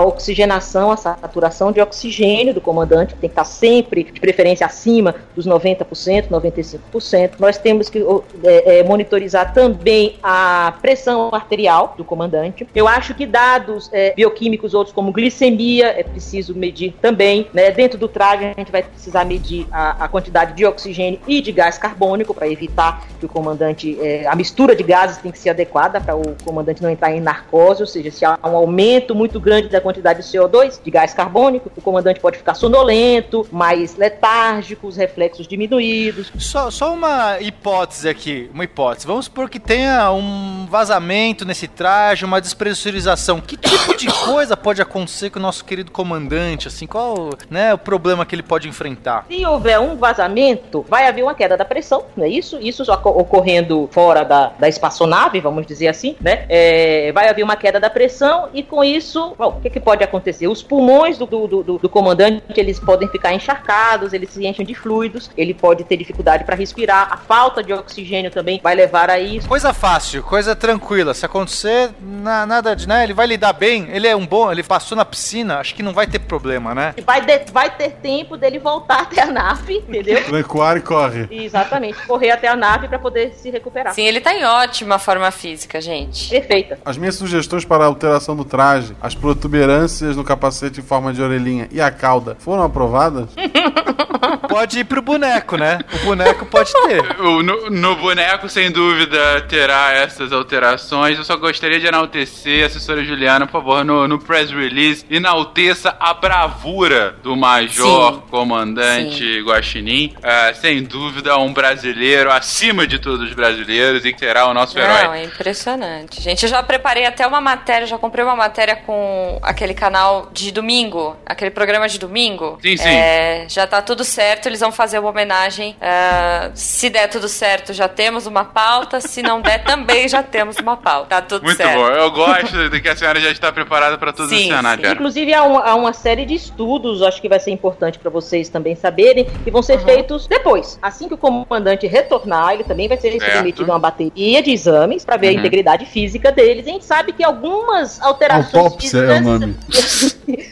oxigenação, a saturação de oxigênio do comandante, tem que estar sempre, de preferência, acima dos 90%, 95%. Nós temos que é, é, monitorizar também a pressão arterial do comandante. Eu acho que dados é, bioquímicos outros como glicemia é preciso medir também. Né? Dentro do traje a gente vai precisar medir a, a quantidade de oxigênio e de gás carbônico para evitar que o comandante é, a mistura de gases tem que ser adequada para o comandante não entrar em narcose, ou seja, se há um aumento muito grande da quantidade de CO2, de gás carbônico, o comandante pode ficar sonolento, mais letárgico, os reflexos diminuídos.
Só, só uma hipótese aqui, uma hipótese. Vamos supor que tenha um vazamento nesse traje, uma despressurização. Que tipo de coisa pode acontecer com o nosso querido comandante? Assim, qual né, o problema que ele pode enfrentar?
Se houver um vazamento, vai haver uma queda da pressão, não é isso? Isso ocorrendo fora da, da espaçonave, vamos dizer assim, né? É, vai haver uma queda da pressão e com isso, bom, o que, que pode acontecer? Os pulmões do, do, do, do comandante, eles podem ficar encharcados, eles se enchem de fluidos, ele pode ter dificuldade para respirar, a falta de oxigênio também vai levar a isso.
Coisa fácil, coisa tranquila. Se acontecer, na, nada de, né? Ele vai lidar bem, ele é um bom, ele passou na piscina, acho que não vai ter problema, né?
Vai, de, vai ter tempo dele voltar até a nave, entendeu?
Recuar e corre.
Exatamente, correr até a nave para poder se recuperar.
Sim, ele tá em ótima forma física, gente.
Perfeita.
As minhas sugestões para a alteração do traje, as protuberâncias no capacete em forma de orelhinha e a cauda foram aprovadas?
pode ir pro boneco, né? O boneco pode ter.
No, no, boneco, sem dúvida, terá essas alterações. Eu só gostaria de enaltecer, assessora Juliana, por favor, no, no press release, enalteça a bravura do Major Sim. Comandante Sim. Guaxinim. Uh, sem dúvida, um brasileiro acima de todos os brasileiros e que será o nosso
Não,
herói.
Não, é impressionante. Gente, eu já preparei até uma matéria, já comprei uma matéria com aquele canal de domingo, aquele programa de domingo.
Sim, sim.
É, já tá tudo certo, eles vão fazer uma homenagem. Uh, se der tudo certo, já temos uma pauta. Se não der, também já temos uma pauta. Tá tudo
Muito
certo.
Muito bom. Eu gosto de que a senhora já está preparada para todos
sim,
os cenários.
Inclusive, há uma, há uma, série de estudos, acho que vai ser importante para vocês também saberem, que vão ser uhum. feitos depois. Assim que o comandante retornar, ele também vai ser submetido a uma bateria de exames para ver uhum. a integridade física deles. E a gente sabe que algumas alterações
Autópsia físicas. É o nome.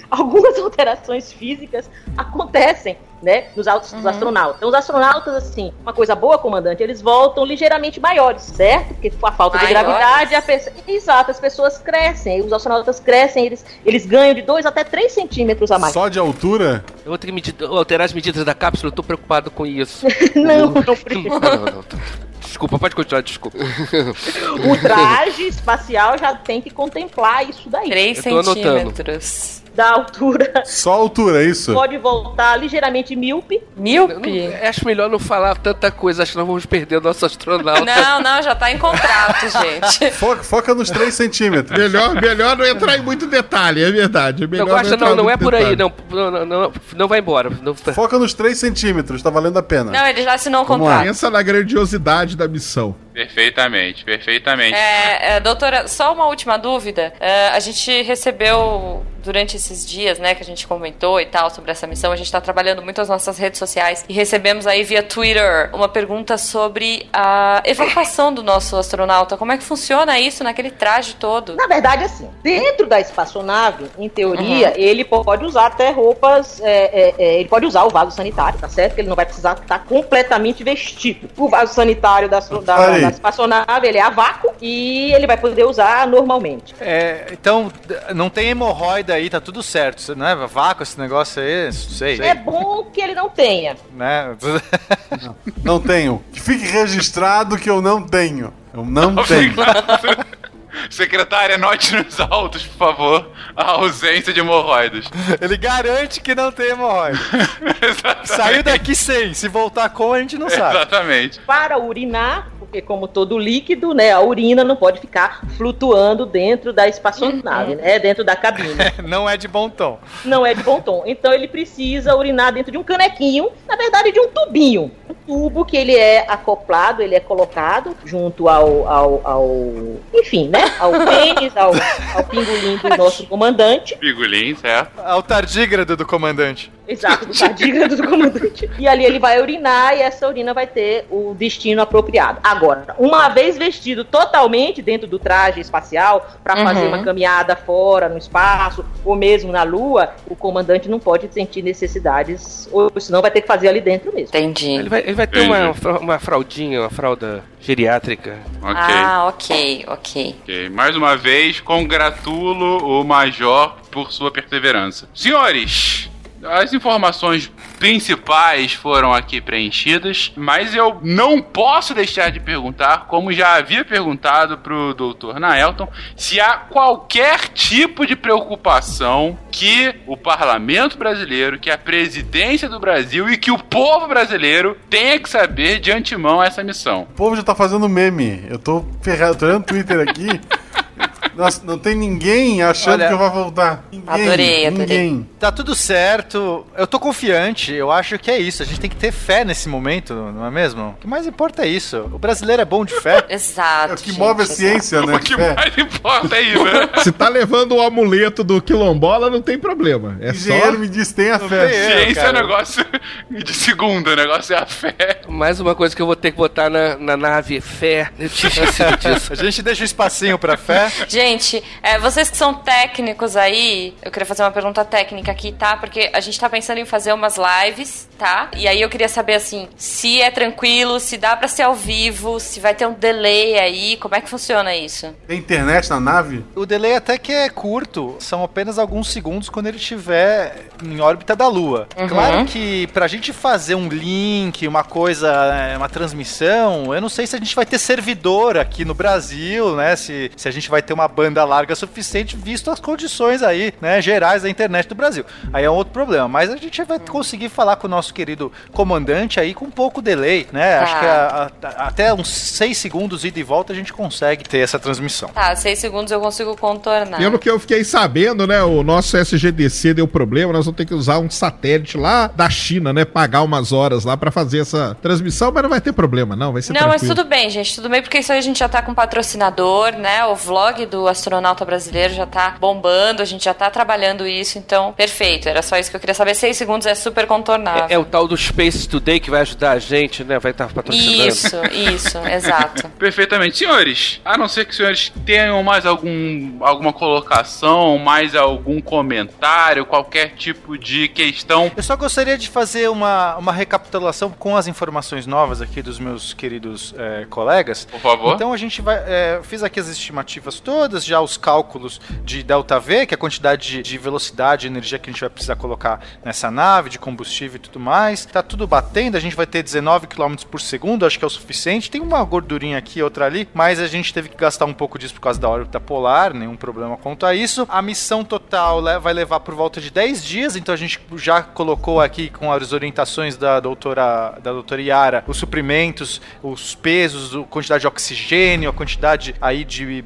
algumas alterações físicas acontecem né, autos, uhum. astronautas. Então, os astronautas, assim, uma coisa boa, comandante, eles voltam ligeiramente maiores, certo? Porque com a falta maiores. de gravidade, a pessoa... exato, as pessoas crescem, os astronautas crescem, eles, eles ganham de 2 até 3 centímetros a mais.
Só de altura?
Eu vou ter que medir, alterar as medidas da cápsula, eu tô preocupado com isso.
não, não não, não, não.
Desculpa, pode continuar, desculpa.
o traje espacial já tem que contemplar isso daí.
3 centímetros
da altura.
Só a altura, é isso?
Pode voltar ligeiramente míope.
Míope?
Não, acho melhor não falar tanta coisa, acho que nós vamos perder o nosso astronauta.
Não, não, já tá em contrato, gente.
Foca, foca nos 3 centímetros.
melhor, melhor não entrar em muito detalhe, é verdade. É melhor
não, gosta, não, não é por detalhe. aí, não, não, não, não vai embora. Não...
Foca nos 3 centímetros, tá valendo a pena.
Não, ele já assinou o contrato.
Pensa na grandiosidade da missão.
Perfeitamente, perfeitamente.
É, é, doutora, só uma última dúvida. É, a gente recebeu durante esses dias, né, que a gente comentou e tal sobre essa missão, a gente está trabalhando muito as nossas redes sociais e recebemos aí via Twitter uma pergunta sobre a evacuação do nosso astronauta. Como é que funciona isso naquele traje todo?
Na verdade, assim, dentro da espaçonave, em teoria, uhum. ele pode usar até roupas, é, é, é, ele pode usar o vaso sanitário, tá certo? Que ele não vai precisar estar completamente vestido. O vaso sanitário da, da, da espaçonave, ele é a vácuo e ele vai poder usar normalmente.
É, então, não tem hemorroida aí, tá tudo certo, não é vácuo esse negócio aí, sei.
É bom que ele não tenha.
Né?
não, não tenho. Que fique registrado que eu não tenho. Eu não tenho.
Secretária, note nos autos, por favor, a ausência de hemorroidas.
Ele garante que não tem hemorroidas. Saiu daqui sem. Se voltar com, a gente não sabe.
Exatamente.
Para urinar, porque como todo líquido, né, a urina não pode ficar flutuando dentro da espaçonave, uhum. né, dentro da cabine.
não é de bom tom.
Não é de bom tom. Então ele precisa urinar dentro de um canequinho, na verdade de um tubinho. Um tubo que ele é acoplado, ele é colocado junto ao, ao, ao enfim, né, ao pênis, ao, ao pingolim do nosso comandante.
Pingolim, certo.
Ao tardígrado do comandante.
Exato, do tardígrado do comandante. E ali ele vai urinar e essa urina vai ter o destino apropriado. Agora, uma vez vestido totalmente dentro do traje espacial para
Uhum.
fazer uma caminhada fora no espaço ou mesmo na Lua, o comandante não pode sentir necessidades, ou senão vai ter que fazer ali dentro mesmo.
Entendi.
Ele vai, ele vai ter uma, uma fraldinha, uma fralda geriátrica.
Ok.
Ah, ok, ok.
Ok, mais uma vez, congratulo o Major por sua perseverança. Senhores, as informações principais foram aqui preenchidas, mas eu não posso deixar de perguntar, como já havia perguntado pro Dr. Naelton, se há qualquer tipo de preocupação que o parlamento brasileiro, que a presidência do Brasil e que o povo brasileiro tenha que saber de antemão essa missão.
O povo já tá fazendo meme. Eu tô ferrado, tô olhando o Twitter aqui. Nossa, não tem ninguém achando
Olha-
que eu vou voltar. Ninguém,
Adorei, adorei.
Ninguém.
Tá tudo certo. Eu tô confiante. Eu acho que é isso. A gente tem que ter fé nesse momento, não é mesmo? O que mais importa é isso. O brasileiro é bom de fé.
Exato.
É o que
gente,
move a
exato.
ciência, né?
O que
Fé.
mais importa aí, né?
Se tá levando o amuleto do quilombola, não tem problema. É só.
Engenheiro me diz, tenha fé.
tem.
Ciência é negócio de segunda, o negócio é a fé.
Mais uma coisa que eu vou ter que botar na, na nave fé. Eu tinha disso.
A gente deixa um espacinho pra fé.
Gente, é, vocês que são técnicos aí, eu queria fazer uma pergunta técnica aqui, tá? Porque a gente tá pensando em fazer umas lives, tá? E aí eu queria saber, assim, se é tranquilo, se dá pra ser ao vivo, se vai ter um delay aí, como é que funciona isso?
Tem internet na nave?
O delay até que é curto, são apenas alguns segundos quando ele estiver em órbita da Lua.
Uhum.
Claro que pra gente fazer um link, uma coisa, é, uma transmissão, eu não sei se a gente vai ter servidor aqui no Brasil, né? Se, se a gente vai ter uma banda larga suficiente, visto as condições aí, né, gerais da internet do Brasil. Aí é um outro problema, mas a gente vai conseguir falar com o nosso querido comandante aí com um pouco delay, né?
Tá.
Acho que a- a- até uns 6 segundos ida e volta a gente consegue ter essa transmissão.
Tá, seis segundos eu consigo contornar.
Pelo que eu fiquei sabendo, né? O nosso SGDC deu problema, nós vamos ter que usar um satélite lá da China, né? Pagar umas horas lá pra fazer essa transmissão, mas não vai ter problema, não. Vai ser
Não, mas
tranquilo.
tudo bem, gente, tudo bem, porque isso aí a gente já tá com patrocinador, né? O vlog do astronauta brasileiro já tá bombando, a gente já tá trabalhando isso, então, perfeito. Era só isso que eu queria saber. Seis segundos é super contornável.
É, é o tal do Space Today que vai ajudar a gente, né? Vai estar patrocinando.
Isso, isso, exato.
Perfeitamente. Senhores, a não ser que os senhores tenham mais algum, alguma colocação, mais algum comentário, qualquer tipo de questão.
Eu só gostaria de fazer uma, uma recapitulação com as informações novas aqui dos meus queridos eh, colegas.
Por favor.
Então a gente vai. eh, fiz aqui as estimativas todas, já os cálculos de ΔV, que é a quantidade de, de velocidade e energia que a gente vai precisar colocar nessa nave, de combustível e tudo mais. Tá tudo batendo, a gente vai ter 19 km por segundo, acho que é o suficiente. Tem uma gordurinha aqui, outra ali, mas a gente teve que gastar um pouco disso por causa da órbita polar, nenhum problema quanto a isso. A missão total vai levar por volta de 10 dias, então a gente já colocou aqui com as orientações da doutora, da doutora Yara os suprimentos, os pesos, a quantidade de oxigênio, a quantidade aí de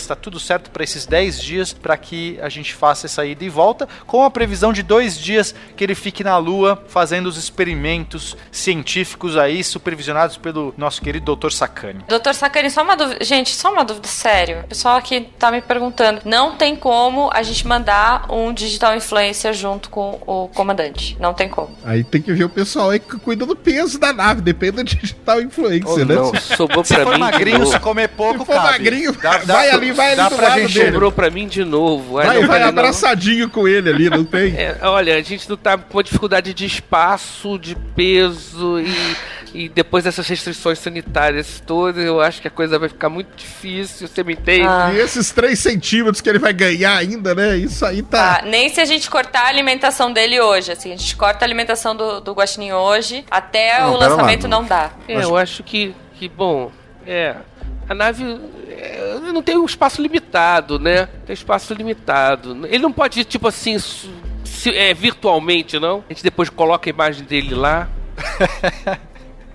baterias, tá tudo certo para esses 10 dias para que a gente faça essa ida e volta, com a previsão de dois dias que ele fique na Lua fazendo os experimentos científicos aí supervisionados pelo nosso querido Dr. Sakane.
Doutor Sakane, só uma dúvida. Gente, só uma dúvida sério. O pessoal aqui tá me perguntando. Não tem como a gente mandar um digital influencer junto com o comandante. Não tem como.
Aí tem que ver o pessoal aí que cuida do peso da nave, depende do digital influencer,
Oh,
né?
não, sobrou
Se
pra
for
mim
magrinho, se comer pouco,
Se for
cabe.
magrinho,
Dá- dá-
vai ali, vai ali
dá
do
pra
lado
gente-
dele.
Sobrou pra mim de novo. Ai,
Vai, vai
vale não.
abraçadinho com ele ali, não tem?
É, olha, a gente não tá com uma dificuldade de espaço, de peso e, e depois dessas restrições sanitárias todas, eu acho que a coisa vai ficar muito difícil, você me entende?
Ah.
E esses 3 centímetros que ele vai ganhar ainda, né? Isso aí tá.
Ah, nem se a gente cortar a alimentação dele hoje. Assim, a gente corta a alimentação do, do Guaxinim hoje, até
Não,
o
pera lá,
lançamento
não.
não dá.
É, eu acho que, que bom, é, a nave é, não tem um espaço limitado, né? Tem espaço limitado. Ele não pode, tipo assim, se- é, virtualmente, não? A gente depois coloca a imagem dele lá.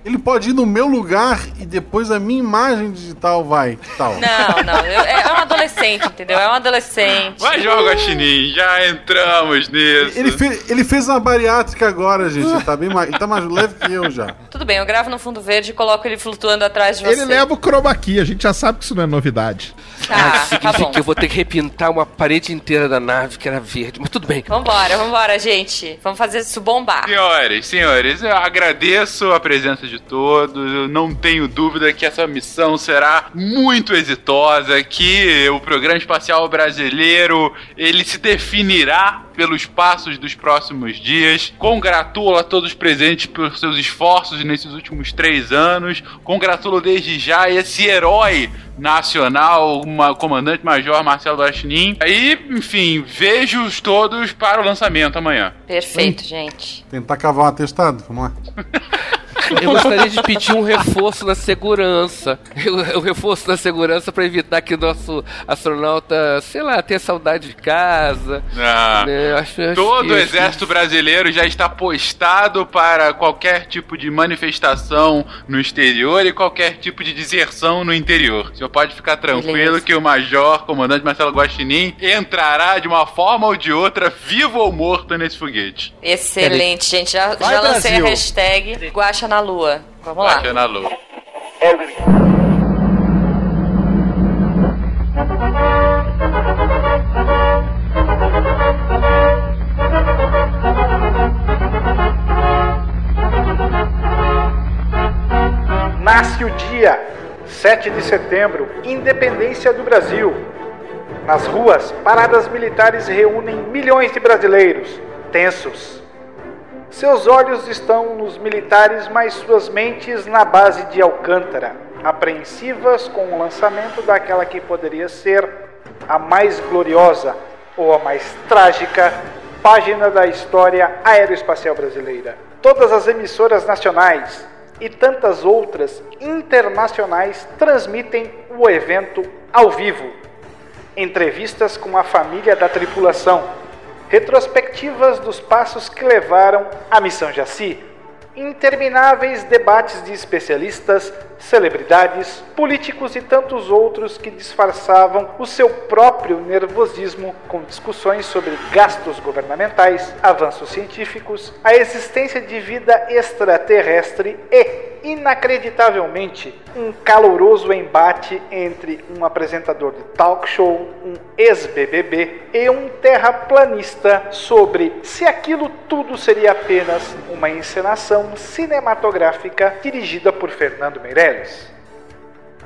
Ele pode ir no meu lugar e depois a minha imagem digital vai. Tal.
Não, não. eu- é um adolescente. entendeu? É um adolescente.
Major Guaxinim, já entramos nisso.
Ele, fe- ele fez uma bariátrica agora, gente. Ele tá, bem mais, ele tá mais leve que eu já.
Tudo bem, eu gravo no fundo verde e coloco ele flutuando atrás de você.
Ele leva o chroma key, a gente já sabe que isso não é novidade.
Tá, tá
Significa
bom.
que eu vou ter que repintar uma parede inteira da nave que era verde, mas tudo bem.
Vambora, vambora, gente. Vamos fazer isso bombar.
Senhores, senhores, eu agradeço a presença de todos. Eu não tenho dúvida que essa missão será muito exitosa, que o programa espacial brasileiro ele se definirá pelos passos dos próximos dias. Congratulo a todos os presentes por seus esforços nesses últimos três anos. Congratulo desde já esse herói nacional, uma comandante-major Marcelo Guaxinim. E, enfim, vejo-os todos para o lançamento amanhã.
Perfeito, gente.
Tentar cavar um atestado, vamos lá.
Eu gostaria de pedir um reforço na segurança. O reforço na segurança para evitar que o nosso astronauta, sei lá, tenha saudade de casa.
Ah,
né? Acho- acho
Todo
que-
o exército brasileiro já está postado para qualquer tipo de manifestação no exterior e qualquer tipo de deserção no interior. O senhor pode ficar tranquilo
Beleza.
que o major, comandante Marcelo Guaxinim, entrará de uma forma ou de outra, vivo ou morto, nesse foguete.
Excelente, gente. Já,
Vai,
já lancei
Brasil.
a hashtag Guacha na Lua. Vamos lá.
Na lua.
Nasce o dia 7 de setembro, independência do Brasil. Nas ruas, paradas militares reúnem milhões de brasileiros, tensos. Seus olhos estão nos militares, mas suas mentes na base de Alcântara, apreensivas com o lançamento daquela que poderia ser a mais gloriosa ou a mais trágica página da história aeroespacial brasileira. Todas as emissoras nacionais e tantas outras internacionais transmitem o evento ao vivo. Entrevistas com a família da tripulação, retrospectivas dos passos que levaram à missão Jaci, intermináveis debates de especialistas, celebridades, políticos e tantos outros que disfarçavam o seu próprio nervosismo com discussões sobre gastos governamentais, avanços científicos, a existência de vida extraterrestre e, inacreditavelmente, um caloroso embate entre um apresentador de talk show, um ex-BBB e um terraplanista sobre se aquilo tudo seria apenas uma encenação cinematográfica dirigida por Fernando Meirelles.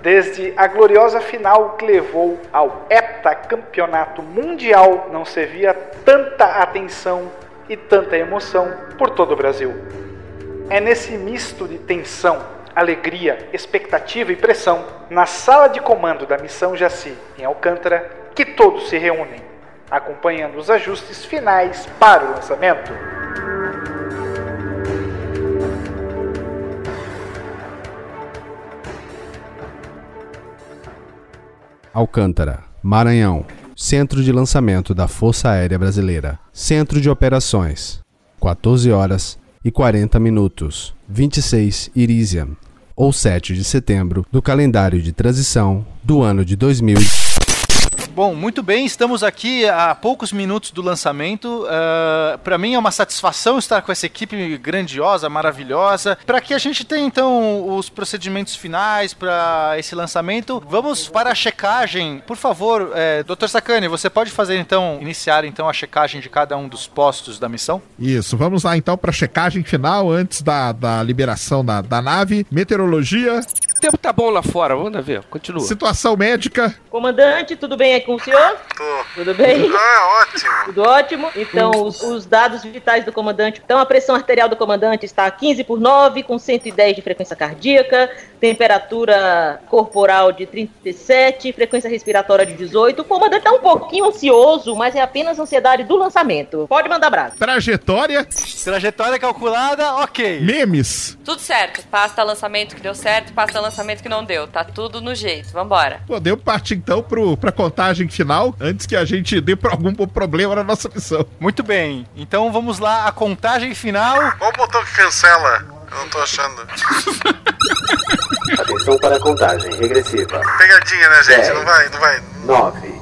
Desde a gloriosa final que levou ao heptacampeonato mundial, não se via tanta atenção e tanta emoção por todo o Brasil. É nesse misto de tensão, alegria, expectativa e pressão, na sala de comando da missão Jaci, em Alcântara, que todos se reúnem, acompanhando os ajustes finais para o lançamento.
Alcântara, Maranhão. Centro de lançamento da Força Aérea Brasileira. Centro de operações. 14 horas e 40 minutos. 26 Irisian. Ou 7 de setembro do calendário de transição do ano de 2000.
Bom, muito bem, estamos aqui a poucos minutos do lançamento. para mim é uma satisfação estar com essa equipe grandiosa, maravilhosa. Para que a gente tenha então os procedimentos finais para esse lançamento, vamos para a checagem. Por favor, é, Dr. Sacani, você pode fazer então, iniciar então a checagem de cada um dos postos da missão?
Isso, vamos lá então para checagem final antes da, da liberação da, da nave. Meteorologia,
tempo tá bom lá fora, vamos ver, continua.
situação médica.
Comandante, tudo bem aí com o senhor? Tudo bem?
Ah, ótimo.
Tudo ótimo. Então, os, os dados vitais do comandante. Então, a pressão arterial do comandante está 15 por 9, com 110 de frequência cardíaca, temperatura corporal de 37, frequência respiratória de 18. O comandante está um pouquinho ansioso, mas é apenas ansiedade do lançamento. Pode mandar brasa.
Trajetória,
Trajetória calculada, ok.
memes.
Tudo certo. Pasta lançamento que deu certo, pasta lançamento que não deu. Tá tudo no jeito. Vambora.
Podemos partir então pro, pra contagem final antes que a gente dê pra algum problema na nossa missão.
Muito bem, então vamos lá, a contagem final.
Qual o botão que cancela? Eu não tô achando.
Atenção para a contagem regressiva.
Pegadinha, né, gente? Não vai, não vai.
9,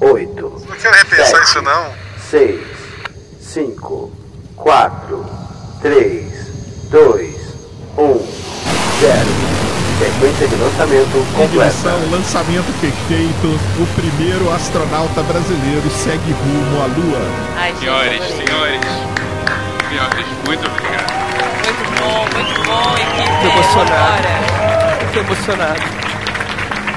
oito,
Não quero repensar
Sete.
isso não.
seis, cinco, quatro, três, dois, um, zero. Sequência de lançamento completa.
Ignição, lançamento perfeito. O primeiro astronauta brasileiro segue rumo à Lua.
Ai, gente,
Senhores, senhores, senhores, muito obrigado.
Muito bom, muito bom, equipe.
Tô emocionado. Tô emocionado.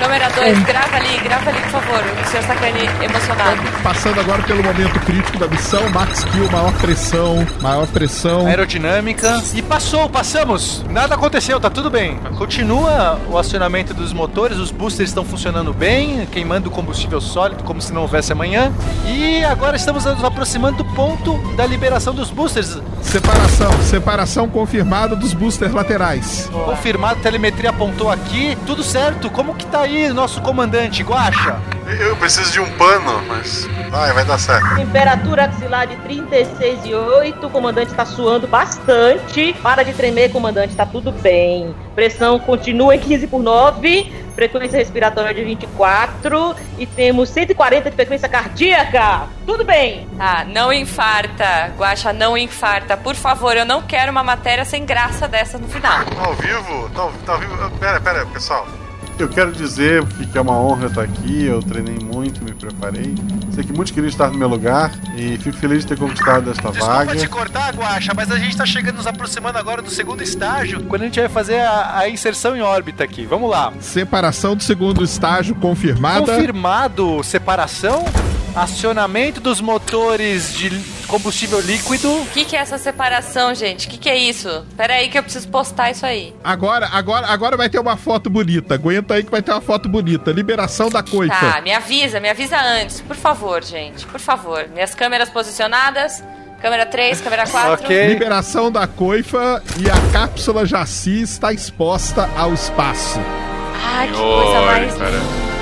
Câmera 2, grava ali, grava ali, por favor. O senhor Sacani emocionado.
Passando agora pelo momento crítico da missão, Max Kill, maior pressão, maior pressão.
Aerodinâmica. E passou, passamos. Nada aconteceu, tá tudo bem. Continua o acionamento dos motores, os boosters estão funcionando bem, queimando combustível sólido como se não houvesse amanhã. E agora estamos nos aproximando do ponto da liberação dos boosters.
Separação, separação confirmada dos boosters laterais.
Confirmado, telemetria apontou aqui, tudo certo. Como que tá aí nosso comandante, Guacha?
Eu preciso de um pano, mas. Vai, vai dar certo.
Temperatura axilar de 36,8. O comandante tá suando bastante. Para de tremer, comandante, tá tudo bem. Pressão continua em 15 por 9. Frequência respiratória de 24. E temos 140 de frequência cardíaca. Tudo bem.
Tá, não infarta. Guaxa, não infarta. Por favor, eu não quero uma matéria sem graça dessa no final.
Tá ao vivo? Tá, ao- tá ao vivo? Pera, pera, pessoal.
Eu quero dizer que é uma honra estar aqui, eu treinei muito, me preparei. Sei que muitos queriam estar no meu lugar e fico feliz de ter conquistado esta
Desculpa
vaga.
te cortar, Guacha, mas a gente tá chegando, nos aproximando agora do segundo estágio, quando a gente vai fazer a, a inserção em órbita aqui. Vamos lá.
Separação do segundo estágio confirmada.
Confirmado separação, acionamento dos motores de combustível líquido.
O que, que é essa separação, gente? O que, que é isso? Pera aí que eu preciso postar isso aí.
Agora, agora, agora vai ter uma foto bonita. Aguenta aí que vai ter uma foto bonita. Liberação da coifa.
Tá, me avisa, me avisa antes. Por favor, gente. Por favor. Minhas câmeras posicionadas. Câmera 3, câmera 4.
Ok.
Liberação da coifa e a cápsula Jaci está exposta ao espaço.
Ai, que coisa mais linda.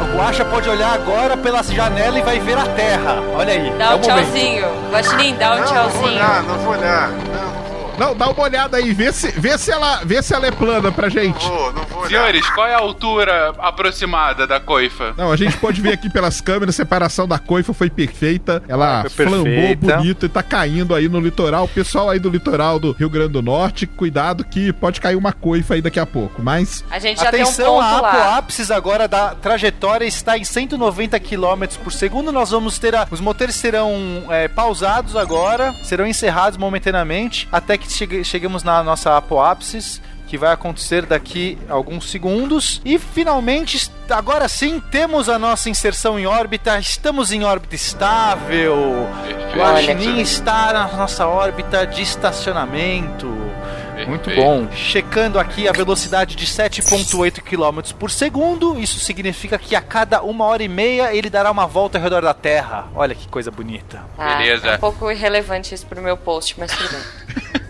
O Guacha pode olhar agora pela janela e vai ver a Terra. Olha aí.
Dá
é
um
momento.
tchauzinho. Guaxinim, dá um
não, não vou
tchauzinho.
olhar, não vou olhar. Não, não.
Não, dá uma olhada aí, vê se, vê se, ela, vê se ela é plana pra
Não
gente.
vou, não vou.
Senhores, qual é a altura aproximada da coifa?
Não, a gente pode ver aqui pelas câmeras, a separação da coifa foi perfeita. Ela
Foi perfeita.
flambou bonito e tá caindo aí no litoral. O pessoal aí do litoral do Rio Grande do Norte, cuidado que pode cair uma coifa aí daqui a pouco. Mas
A gente já
Atenção,
tem um
a
ponto lá.
apoápsis agora da trajetória está em 190 km por segundo. Nós vamos ter a- os motores serão é, pausados agora, serão encerrados momentaneamente até que chegue- cheguemos na nossa apoápsis. Que vai acontecer daqui a alguns segundos. E finalmente, agora sim, temos a nossa inserção em órbita. Estamos em órbita estável. O Guaxinim está na nossa órbita de estacionamento. Muito bom. Checando aqui a velocidade de 7,8 km por segundo. Isso significa que a cada uma hora e meia ele dará uma volta ao redor da Terra. Olha que coisa bonita.
Tá,
Beleza.
É um pouco irrelevante isso pro meu post, mas tudo bem.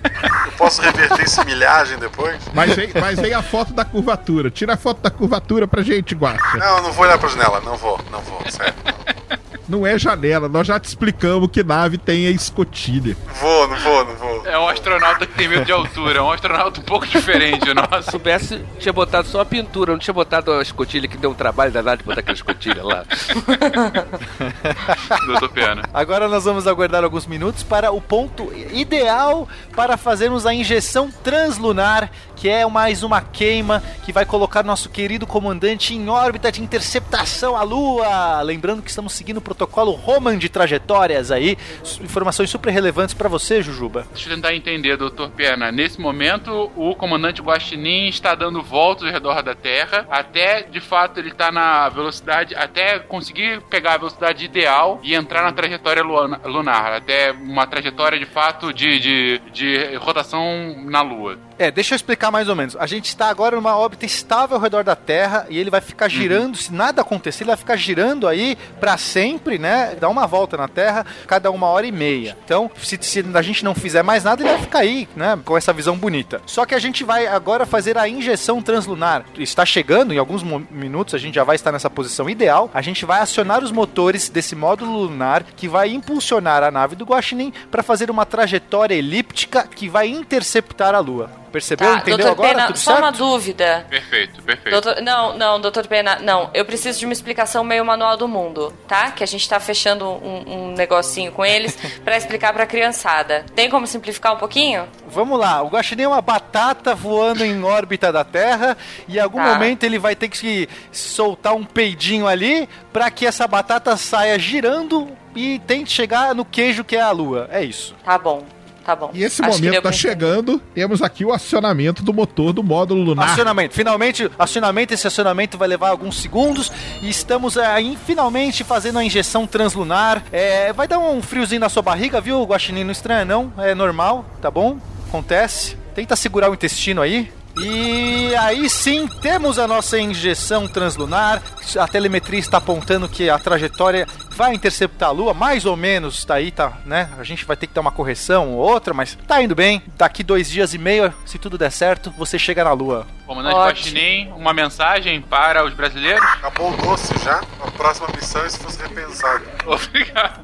Eu posso reverter essa milhagem depois?
Mas vem, mas vem a foto da curvatura. Tira a foto da curvatura pra gente, Guacha.
Não, não vou olhar pra janela. Não vou, não vou, sério.
Não é janela, nós já te explicamos que nave tem a escotilha.
Não vou, não vou, não vou.
É um astronauta que tem medo de altura, é um astronauta um pouco diferente, o
Se
nosso.
soubesse, tinha botado só a pintura, não tinha botado a escotilha que deu um trabalho danado de botar aquela escotilha lá.
Doutor Pena.
Agora nós vamos aguardar alguns minutos para o ponto ideal para fazermos a injeção translunar, que é mais uma queima que vai colocar nosso querido comandante em órbita de interceptação à Lua. Lembrando que estamos seguindo o protocolo Roman de trajetórias aí. Informações super relevantes para você, Jujuba.
Deixa eu tentar entender, doutor Pena. Nesse momento, o comandante Guaxinim está dando voltas ao redor da Terra, até, de fato, ele está na velocidade, até conseguir pegar a velocidade ideal e entrar na trajetória lunar, até uma trajetória, de fato, de, de, de rotação na Lua.
É, deixa eu explicar mais ou menos. A gente está agora numa órbita estável ao redor da Terra e ele vai
Uhum.
ficar girando, se nada acontecer, ele vai ficar girando aí para sempre, né? Dar uma volta na Terra cada uma hora e meia. Então, se, se a gente não fizer mais nada, ele vai ficar aí, né? Com essa visão bonita. Só que a gente vai agora fazer a injeção translunar. Está chegando, em alguns minutos a gente já vai estar nessa posição ideal. A gente vai acionar os motores desse módulo lunar que vai impulsionar a nave do Guaxinim para fazer uma trajetória elíptica que vai interceptar a Lua. Percebeu?
Tá,
Entendeu
doutor
agora?
Pena,
Tudo
só
certo?
uma dúvida.
Perfeito, perfeito.
Doutor- não, não, doutor Pena, não. Eu preciso de uma explicação meio manual do mundo, tá? Que a gente tá fechando um, um negocinho com eles pra explicar pra criançada. Tem como simplificar um pouquinho?
Vamos lá, o guaxinim é uma batata voando em órbita da Terra e em algum
Tá.
momento ele vai ter que soltar um peidinho ali pra que essa batata saia girando e tente chegar no queijo que é a Lua. É isso.
Tá bom, tá bom.
E esse
Acho
momento tá
entender.
chegando. Temos aqui o acionamento do motor do módulo lunar.
Acionamento. Finalmente, acionamento. Esse acionamento vai levar alguns segundos e estamos aí finalmente fazendo a injeção translunar. É, vai dar um friozinho na sua barriga, viu, Guaxinim? Não estranha não, é normal, tá bom? Acontece. Tenta segurar o intestino aí. E aí sim, temos a nossa injeção translunar. A telemetria está apontando que a trajetória vai interceptar a Lua, mais ou menos, tá aí, tá, né? A gente vai ter que dar uma correção ou outra, mas tá indo bem. Daqui dois dias e meio, se tudo der certo, você chega na Lua.
Comandante. Guaxinim, uma mensagem para os brasileiros?
Acabou o doce já? A próxima missão, isso fosse repensado.
Obrigado.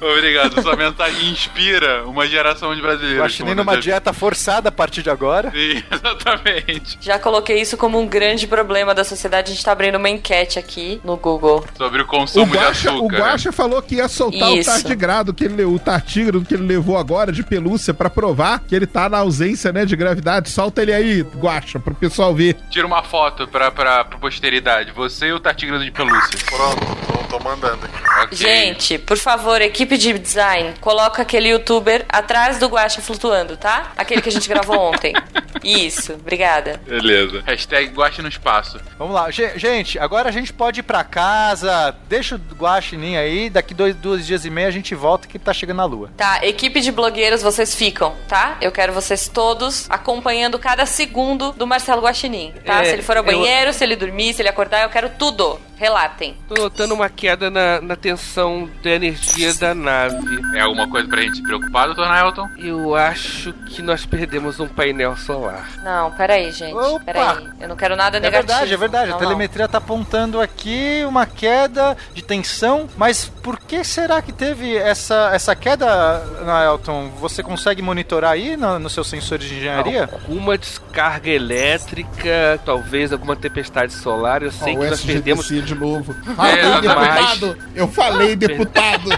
Obrigado. Sua mensagem inspira uma geração de brasileiros.
Guaxinim numa dieta forçada a partir de agora.
Sim, exatamente.
Já coloquei isso como um grande problema da sociedade. A gente tá abrindo uma enquete aqui no Google.
Sobre o
O
consumo de
o
açúcar.
Guaxa falou que ia soltar
Isso.
o tardigrado, que ele, o tartígrado que ele levou agora de pelúcia pra provar que ele tá na ausência, né, de gravidade. Solta ele aí, Guaxa, pro pessoal ver.
Tira uma foto pra, pra, pra posteridade. Você e o Tartígrado de pelúcia.
Pronto, tô, tô mandando aqui.
Ok.
Gente, por favor, equipe de design, coloca aquele youtuber atrás do Guaxa flutuando, tá? Aquele que a gente gravou ontem. Isso, obrigada.
Beleza. Hashtag Guaxa no espaço.
Vamos lá, Ge- gente, agora a gente pode ir pra casa, deixa o Guaxinim aí, daqui dois, dois dias e meio a gente volta que tá chegando na Lua.
Tá, equipe de blogueiros, vocês ficam, tá? Eu quero vocês todos acompanhando cada segundo do Marcelo Guaxinim, tá?
É,
se ele for ao
eu-
banheiro, se ele dormir, se ele acordar, eu quero tudo. Relatem.
Tô notando uma queda na, na tensão da energia da nave.
É alguma coisa pra gente se preocupar, doutor Nelton?
Eu acho que nós perdemos um painel solar.
Não, peraí, gente.
Opa!
Peraí. Eu não quero nada
É
negativo.
verdade, é verdade.
Não,
a
não.
telemetria tá apontando aqui uma queda de tensão, mas por que será que teve essa, essa queda, Elton? Você consegue monitorar aí no, nos seus sensores de engenharia?
Alguma descarga elétrica, talvez alguma tempestade solar. Eu sei
Ó,
que
o
nós perdemos.
De novo.
É,
Falei,
exatamente.
deputado! Eu falei, deputado!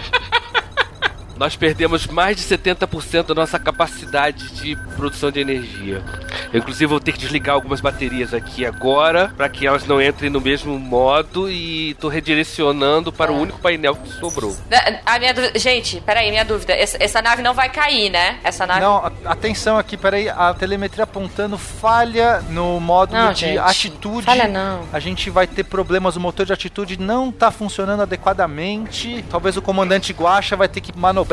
Nós perdemos mais de 70% da nossa capacidade de produção de energia. Eu, inclusive, vou ter que desligar algumas baterias aqui agora, para que elas não entrem no mesmo modo, e tô redirecionando para o único painel que sobrou.
A minha dúvida... Gente, peraí, minha dúvida. Essa, essa nave não vai cair, né? Essa nave.
Não, atenção aqui, peraí, a telemetria apontando falha no módulo
Não,
de
gente,
atitude.
falha não.
A gente vai ter problemas, o motor de atitude não tá funcionando adequadamente. Talvez o comandante Guacha vai ter que manobrar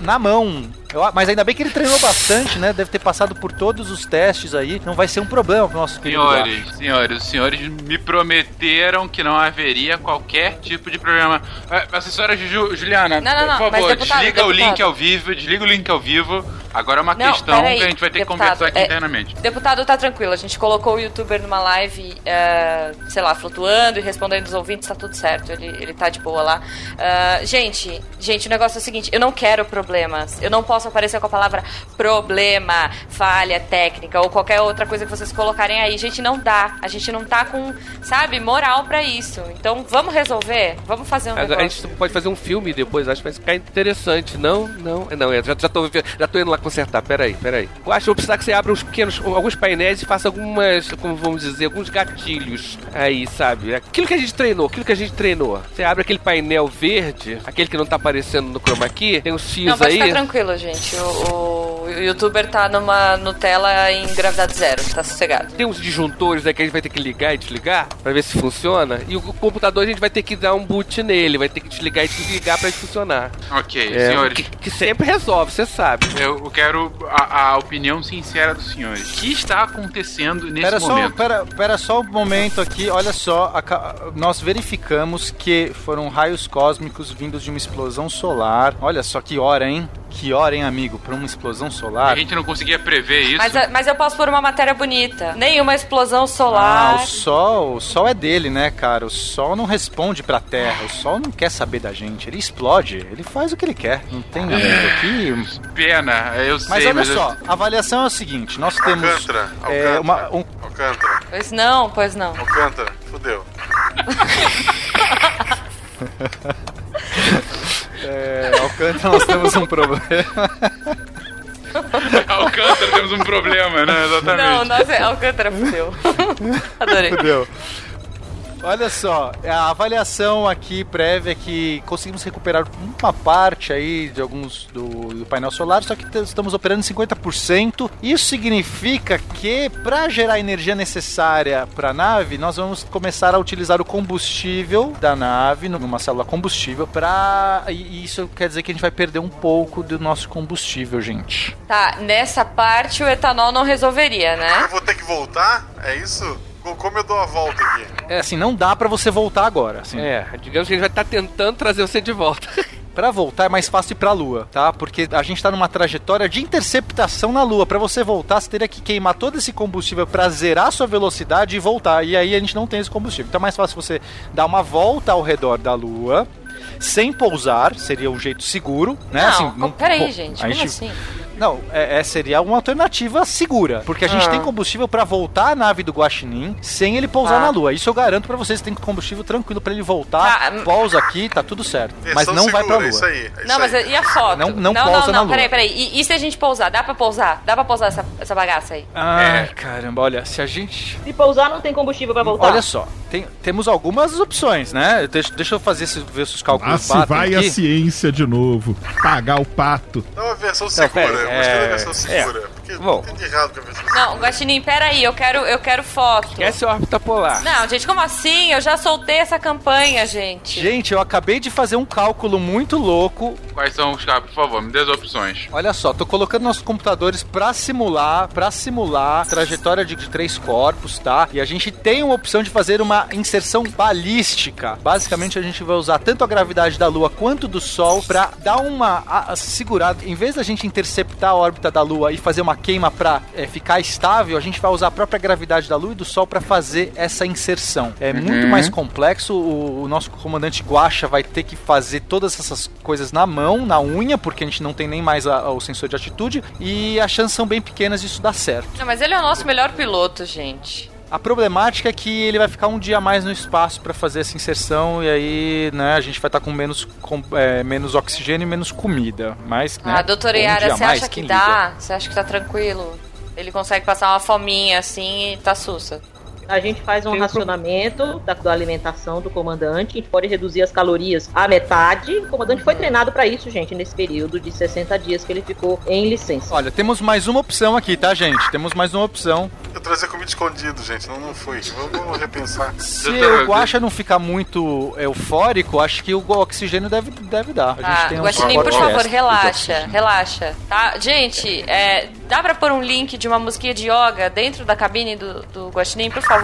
na mão. Eu mas ainda bem que ele treinou bastante, né? Deve ter passado por todos os testes aí. Não vai ser um problema pro nosso querido.
Senhores, senhores, os senhores me prometeram que não haveria qualquer tipo de problema. É, Assessora Ju, Juliana,
Não, não, não,
por favor,
deputado,
desliga o
deputado.
link ao vivo, desliga o link ao vivo. Agora é uma
Não,
questão
peraí,
que a gente vai ter
deputado,
que conversar aqui
é-
internamente.
Deputado, tá tranquilo. A gente colocou o youtuber numa live, é, sei lá, flutuando e respondendo os ouvintes, tá tudo certo. Ele, ele tá de boa lá. Ah, gente, gente, o negócio é o seguinte: eu não quero problemas. Eu não posso aparecer com a palavra problema, falha técnica ou qualquer outra coisa que vocês colocarem aí. Gente, não dá. A gente não tá com, sabe, moral pra isso. Então vamos resolver? Vamos fazer um
Agora, a
negócio.
gente pode fazer um filme depois, acho que vai ficar interessante. Não, não, não, é, já, já, tô, já tô indo lá consertar, peraí, peraí. Eu acho que eu vou precisar que você abra uns pequenos, alguns painéis e faça algumas, como vamos dizer, alguns gatilhos aí, sabe? Aquilo que a gente treinou, aquilo que a gente treinou. Você abre aquele painel verde, aquele que não tá aparecendo no chroma key, tem uns X
Não, pode
aí.
ficar tranquilo, gente. O, o- o youtuber tá numa Nutella em gravidade zero, tá sossegado.
Tem uns disjuntores aí que a gente vai ter que ligar e desligar pra ver se funciona. E o computador a gente vai ter que dar um boot nele, vai ter que desligar e desligar pra ele funcionar.
Ok,
É,
senhores.
que, que sempre resolve, você sabe.
Eu quero a, a opinião sincera dos senhores. O que está acontecendo nesse
Pera só,
momento?
pera, pera só um momento aqui, olha só, aca- nós verificamos que foram raios cósmicos vindos de uma explosão solar. Olha só que hora, hein? Que hora, hein, amigo? Pra uma explosão
A
solar?
gente não conseguia prever isso.
Mas, mas eu posso pôr uma matéria bonita. Nenhuma explosão
Ah,
solar.
o sol, o sol é dele, né, cara? O sol não responde pra terra, o sol não quer saber da gente, ele explode, ele faz o que ele quer. Não tem amigo aqui.
Pena, eu sei,
Mas olha
mas eu-
só, a avaliação é o seguinte, nós temos
Alcântara,
é,
Alcântara.
uma, um,
Alcântara,
Pois não, pois não.
Alcântara, fudeu.
é, Alcântara, nós temos um problema.
Alcântara temos um problema, né? Exatamente.
Não, nossa, Alcântara fudeu. Adorei.
Fudeu. Olha só, a avaliação aqui prévia é que conseguimos recuperar uma parte aí de alguns do, do painel solar, só que estamos operando em 50%. Isso significa que para gerar a energia necessária para a nave, nós vamos começar a utilizar o combustível da nave numa célula combustível para e isso quer dizer que a gente vai perder um pouco do nosso combustível, gente.
Tá, nessa parte o etanol não resolveria,
Eu
né?
vou ter que voltar? É isso? Co- Como eu dou a volta aqui?
É assim, não dá para você voltar agora, assim.
É, digamos que a gente vai estar tentando trazer você de volta.
Pra voltar é mais fácil ir pra Lua, tá? Porque a gente tá numa trajetória de interceptação na Lua. Pra você voltar, você teria que queimar todo esse combustível pra zerar sua velocidade e voltar. E aí a gente não tem esse combustível. Então é mais fácil você dar uma volta ao redor da Lua. Sem pousar, seria um jeito seguro, né?
Não,
assim,
co- peraí,
pô,
gente. Como assim?
Não, é, é- seria uma alternativa segura. Porque a gente
Ah.
tem combustível pra voltar a nave do Guaxinim sem ele pousar
Ah.
na Lua. Isso eu garanto pra vocês, tem combustível tranquilo pra ele voltar,
Tá,
pousa aqui, tá tudo certo.
Versão
Mas não vai pra
segura,
Lua.
Isso aí. é
Não,
isso
mas
aí.
e a foto?
Não- não
não,
pousa
não,
na
não,
Lua.
peraí, peraí. E, e se a gente pousar? Dá pra pousar? Dá pra pousar essa, essa bagaça aí?
Ai, caramba, olha, se a gente.
Se pousar, não tem combustível pra voltar.
Olha só, tem- temos algumas opções, né? Deixa, deixa eu fazer esse, ver se os cálculos
Lá se
batem
vai
aqui.
a ciência de novo. Pagar o pato.
Dá uma versão segura.
pera,
eu gostei da
é-
versão segura. Porque
Bom.
entendi errado com a versão
Não, Guaxinim, peraí, eu quero, eu quero foto.
Esquece a órbita polar.
Não, gente, como assim? Eu já soltei essa campanha, gente.
Gente, eu acabei de fazer um cálculo muito louco.
Quais são os caras? Por favor, me dê as opções.
Olha só, tô colocando nossos computadores pra simular, para simular trajetória de, de três corpos, tá? E a gente tem uma opção de fazer uma inserção balística. Basicamente, a gente vai usar tanto a gravidade da Lua quanto do Sol pra dar uma a- a- segurada. Em vez da gente interceptar a órbita da Lua e fazer uma queima pra é, ficar estável, a gente vai usar a própria gravidade da Lua e do Sol pra fazer essa inserção. É muito mais complexo. O, o nosso comandante Guacha vai ter que fazer todas essas coisas na mão, na unha, porque a gente não tem nem mais a- o sensor de atitude e as chances são bem pequenas disso dar certo.
Não, mas ele é o nosso melhor piloto, gente.
A problemática é que ele vai ficar um dia mais no espaço para fazer essa inserção e aí, né, a gente vai estar com menos, com, é, menos oxigênio e menos comida. Mas, né,
ah, doutora
um
Yara,
a
você acha que dá? Você acha que tá tranquilo? Ele consegue passar uma fominha assim e tá sussa.
A gente faz um racionamento da, da alimentação do comandante, a gente pode reduzir as calorias à metade. O comandante foi treinado pra isso, gente, nesse período de 60 dias que ele ficou em licença.
Olha, temos mais uma opção aqui, tá, gente? Temos mais uma opção.
Eu trazia comida escondido, gente. Não, não fui. Vamos, repensar.
Se o Guacha não ficar muito eufórico, acho que o oxigênio deve, deve dar. A gente
Tá,
tem um
Guaxinim, por favor, relaxa, relaxa, tá? Gente, é, dá pra pôr um link de uma musiquinha de yoga dentro da cabine do, do Guaxinim, por favor?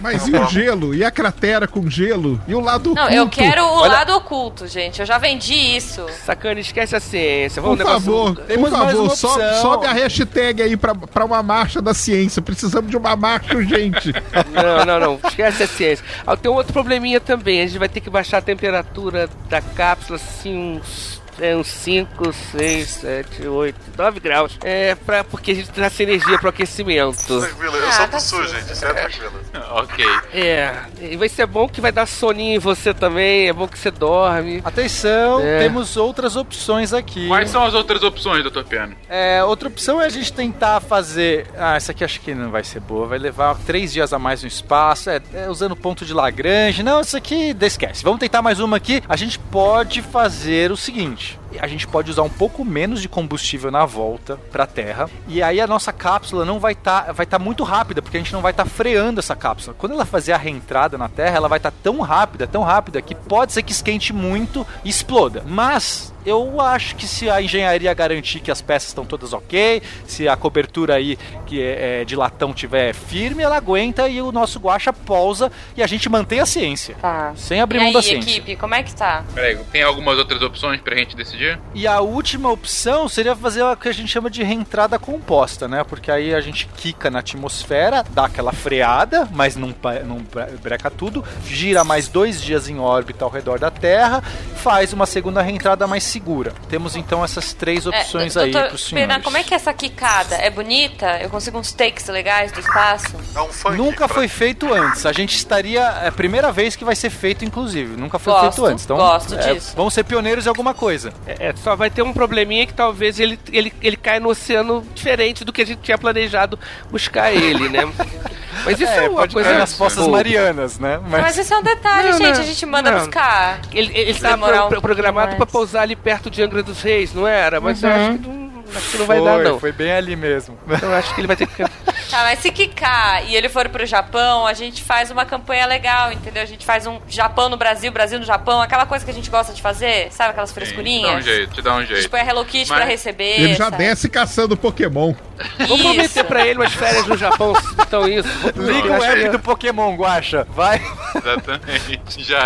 Mas e o gelo? E a cratera com gelo? E o lado
Não,
oculto?
eu quero o
Olha-
lado oculto, gente. Eu já vendi isso.
Sacana, esquece a ciência.
Por
Vamos um negócio-
favor,
Temos
por
mais
favor,
uma
so-
opção.
sobe a hashtag aí pra, pra uma marcha da ciência. Precisamos de uma marcha urgente.
Não, não, não. Esquece a ciência. Ah, tem um outro probleminha também. A gente vai ter que baixar a temperatura da cápsula assim uns. É, uns 5, 6, 7, 8, 9 graus. É, pra, porque a gente sem energia pro aquecimento.
Tranquilo, eu
Ah,
sou
tá
do sul,
sujo.
gente. Isso é tranquilo.
Ok.
É, e vai ser bom que vai dar soninho em você também. É bom que você dorme.
Atenção,
É.
temos outras opções aqui.
Quais são as outras opções, Dr. Pena?
É, outra opção é a gente tentar fazer. Ah, essa aqui acho que não vai ser boa. Vai levar três dias a mais no espaço. É, é, usando ponto de Lagrange. Não, isso aqui esquece. Vamos tentar mais uma aqui. A gente pode fazer o seguinte. A gente pode usar um pouco menos de combustível na volta para a Terra. E aí a nossa cápsula não vai estar vai tá muito rápida, porque a gente não vai estar freando essa cápsula. Quando ela fazer a reentrada na Terra, ela vai estar tão rápida, tão rápida, que pode ser que esquente muito e exploda. Mas eu acho que se a engenharia garantir que as peças estão todas ok, se a cobertura aí que é, é de latão tiver firme, ela aguenta e o nosso guacha pousa e a gente mantém a ciência.
Tá.
Sem abrir
e
mão
aí,
da ciência.
equipe, como é que tá?
Peraí, tem algumas outras opções pra gente decidir.
E a última opção seria fazer o que a gente chama de reentrada composta, né? Porque aí a gente quica na atmosfera, dá aquela freada, mas não, não bre- breca tudo, gira mais dois dias em órbita ao redor da Terra, faz uma segunda reentrada mais segura. Temos então essas três opções
É,
aí
doutor
pros senhores.
Pena, como é que é essa quicada? É bonita? Eu consigo uns takes legais do espaço?
É um funk.
Nunca
pra-
foi feito antes. A gente estaria. É a primeira vez que vai ser feito, inclusive. Nunca foi
Gosto,
feito antes. Então,
gosto
é,
disso.
Vamos ser pioneiros em alguma coisa.
É, só vai ter um probleminha que talvez ele, ele, ele caia no oceano diferente do que a gente tinha planejado buscar ele, né? Mas isso é, uma
pode
coisa.
nas Fossas. Marianas, né?
Mas, esse é um detalhe,
Não,
gente.
não,
a gente manda
não.
buscar.
Ele, ele
Se
tá pro-
um
pro- programado
mais.
pousar ali perto de Angra dos Reis, não era? Mas eu
Uhum.
acho que não, acho que não vai dar, não.
Foi bem ali mesmo.
Então eu acho que ele vai ter que.
Tá, mas se quicar e ele for pro Japão, a gente faz uma campanha legal, entendeu? A gente faz um Japão no Brasil, Brasil no Japão, aquela coisa que a gente gosta de fazer, sabe? Aquelas
Te dá um
frescurinhas.
jeito, te dá um
A gente
jeito.
põe a Hello Kitty
Mas-
pra receber.
Ele já
sabe?
desce caçando Pokémon.
Vamos prometer pra ele umas férias no Japão, então isso.
Liga o app do Pokémon, Guacha. Vai.
Exatamente. Já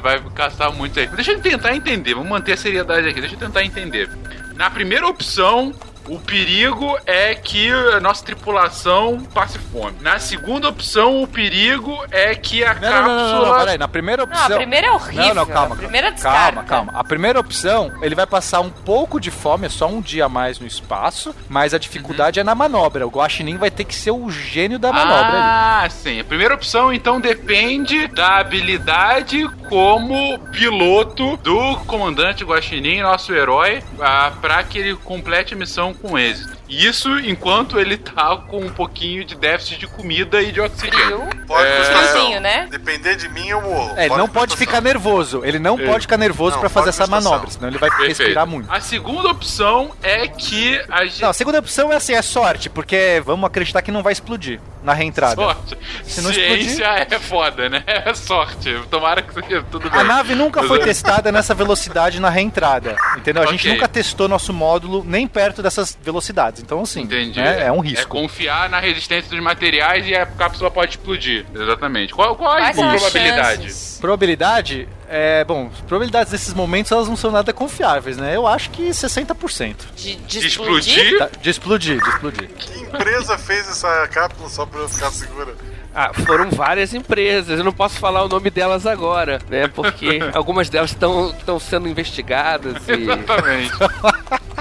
vai caçar muito aí. Deixa eu tentar entender, vamos manter a seriedade aqui. Deixa eu tentar entender. Na primeira opção, o perigo é que a nossa tripulação passe fome. Na segunda opção, o perigo é que a
Não, não, não, não, não,
cápsula.
peraí. Na primeira
Não, a
opção.
primeira é horrível.
Não, não, calma.
A primeira
calma,
descarta.
calma. A primeira opção, ele vai passar um pouco de fome, é só um dia a mais no espaço, mas a dificuldade é na manobra. O Guaxinim vai ter que ser o gênio da manobra ali.
Ah, sim. A primeira opção, então, depende da habilidade como piloto do comandante Guaxinim, nosso herói, ah, para que ele complete a missão com êxito. Isso enquanto ele tá com um pouquinho de déficit de comida e de oxigênio.
Pode
É.
Friozinho, né?
Depender de mim, eu morro.
É, ele não pode ficar nervoso. Ele não
É.
pode ficar nervoso pra fazer essa manobra, senão ele vai
Perfeito.
respirar muito.
A segunda opção é que a gente.
Não, a segunda opção é assim, é sorte, porque vamos acreditar que não vai explodir na reentrada.
Sorte.
Se não
Ciência é foda, né? É sorte. Tomara que seja tudo bem.
A nave nunca foi testada nessa velocidade na reentrada, entendeu? A gente
Ok.
nunca testou nosso módulo nem perto dessas velocidades, então assim,
Entendi.
né, é um
É
risco.
confiar na resistência dos materiais e a cápsula pode explodir. Exatamente. Qual, qual a probabilidade?
chances?
Probabilidade, é, bom, as probabilidades desses momentos elas não são nada confiáveis, né? Eu acho que 60%.
De, de
De
explodir?
explodir?
Tá, de explodir, de explodir.
Que empresa fez essa cápsula só pra eu ficar segura?
Ah, foram várias empresas. Eu não posso falar o nome delas agora, né? Porque algumas delas estão sendo investigadas e.
Exatamente.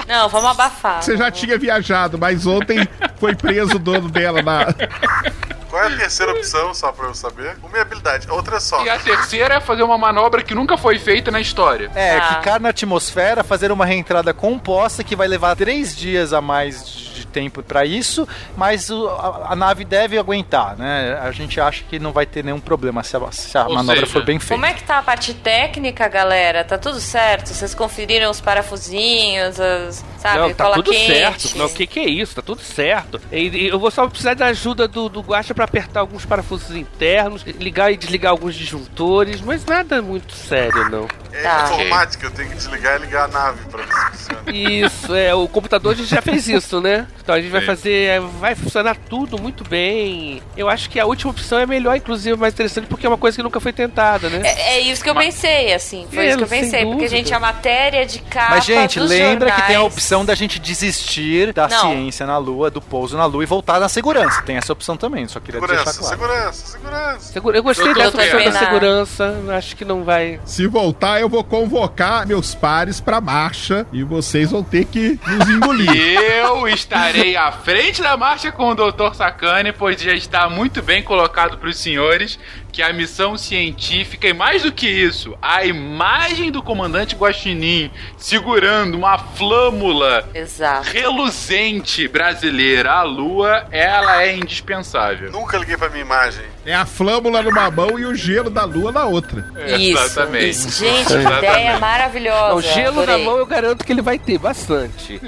Não, vamos abafar.
Você já tinha viajado, mas ontem foi preso o dono dela na.
Qual é a terceira opção, só pra eu saber? Uma é habilidade, a outra é só.
E a terceira é fazer uma manobra que nunca foi feita na história.
É,
Tá.
ficar na atmosfera, fazer uma reentrada composta que vai levar três dias a mais de tempo pra isso, mas o- a, a nave deve aguentar, né? A gente acha que não vai ter nenhum problema se a, se a manobra
seja,
for bem feita.
Como é que tá a parte técnica, galera? Tá tudo certo? Vocês conferiram os parafusinhos, as, sabe,
Não, tá
cola
tudo
quente?
certo. Não, o que, que é isso? Tá tudo certo. E, e eu vou só precisar da ajuda do, do Guacha pra apertar alguns parafusos internos, ligar e desligar alguns disjuntores, mas nada muito sério, não.
É
Tá.
informática, eu tenho que desligar e ligar a nave pra ver se funciona.
Isso, é, o computador a gente já fez isso, né? Então a gente vai
Sim.
fazer, é, vai funcionar tudo muito bem. Eu acho que a última opção é melhor, inclusive, mais interessante, porque é uma coisa que nunca foi tentada, né?
É, é isso que eu pensei, assim. Foi
É,
isso que eu pensei. Porque,
dúvida.
gente, a matéria de capa
Mas, gente,
dos
lembra que tem a
jornais-
opção da gente desistir da
Não.
ciência na Lua, do pouso na Lua e voltar na segurança. Tem essa opção também, só queria
Segurança,
deixar claro.
segurança, segurança.
Segura- Eu gostei
Doutor
dessa opção da segurança, acho que não vai.
Se voltar, eu vou convocar meus pares pra marcha e vocês vão ter que nos engolir.
Eu estarei à frente da marcha com o Dr. Sakane, pois já está muito bem colocado para os senhores que a missão científica, e mais do que isso, a imagem do comandante Guaxinim segurando uma flâmula
Exato.
reluzente brasileira à lua, ela é indispensável.
Nunca liguei pra minha imagem.
É a flâmula numa mão e o gelo da lua na outra.
Isso,
Exatamente.
isso. Gente, que ideia maravilhosa.
Não, gelo
adorei.
na mão eu garanto que ele vai ter bastante.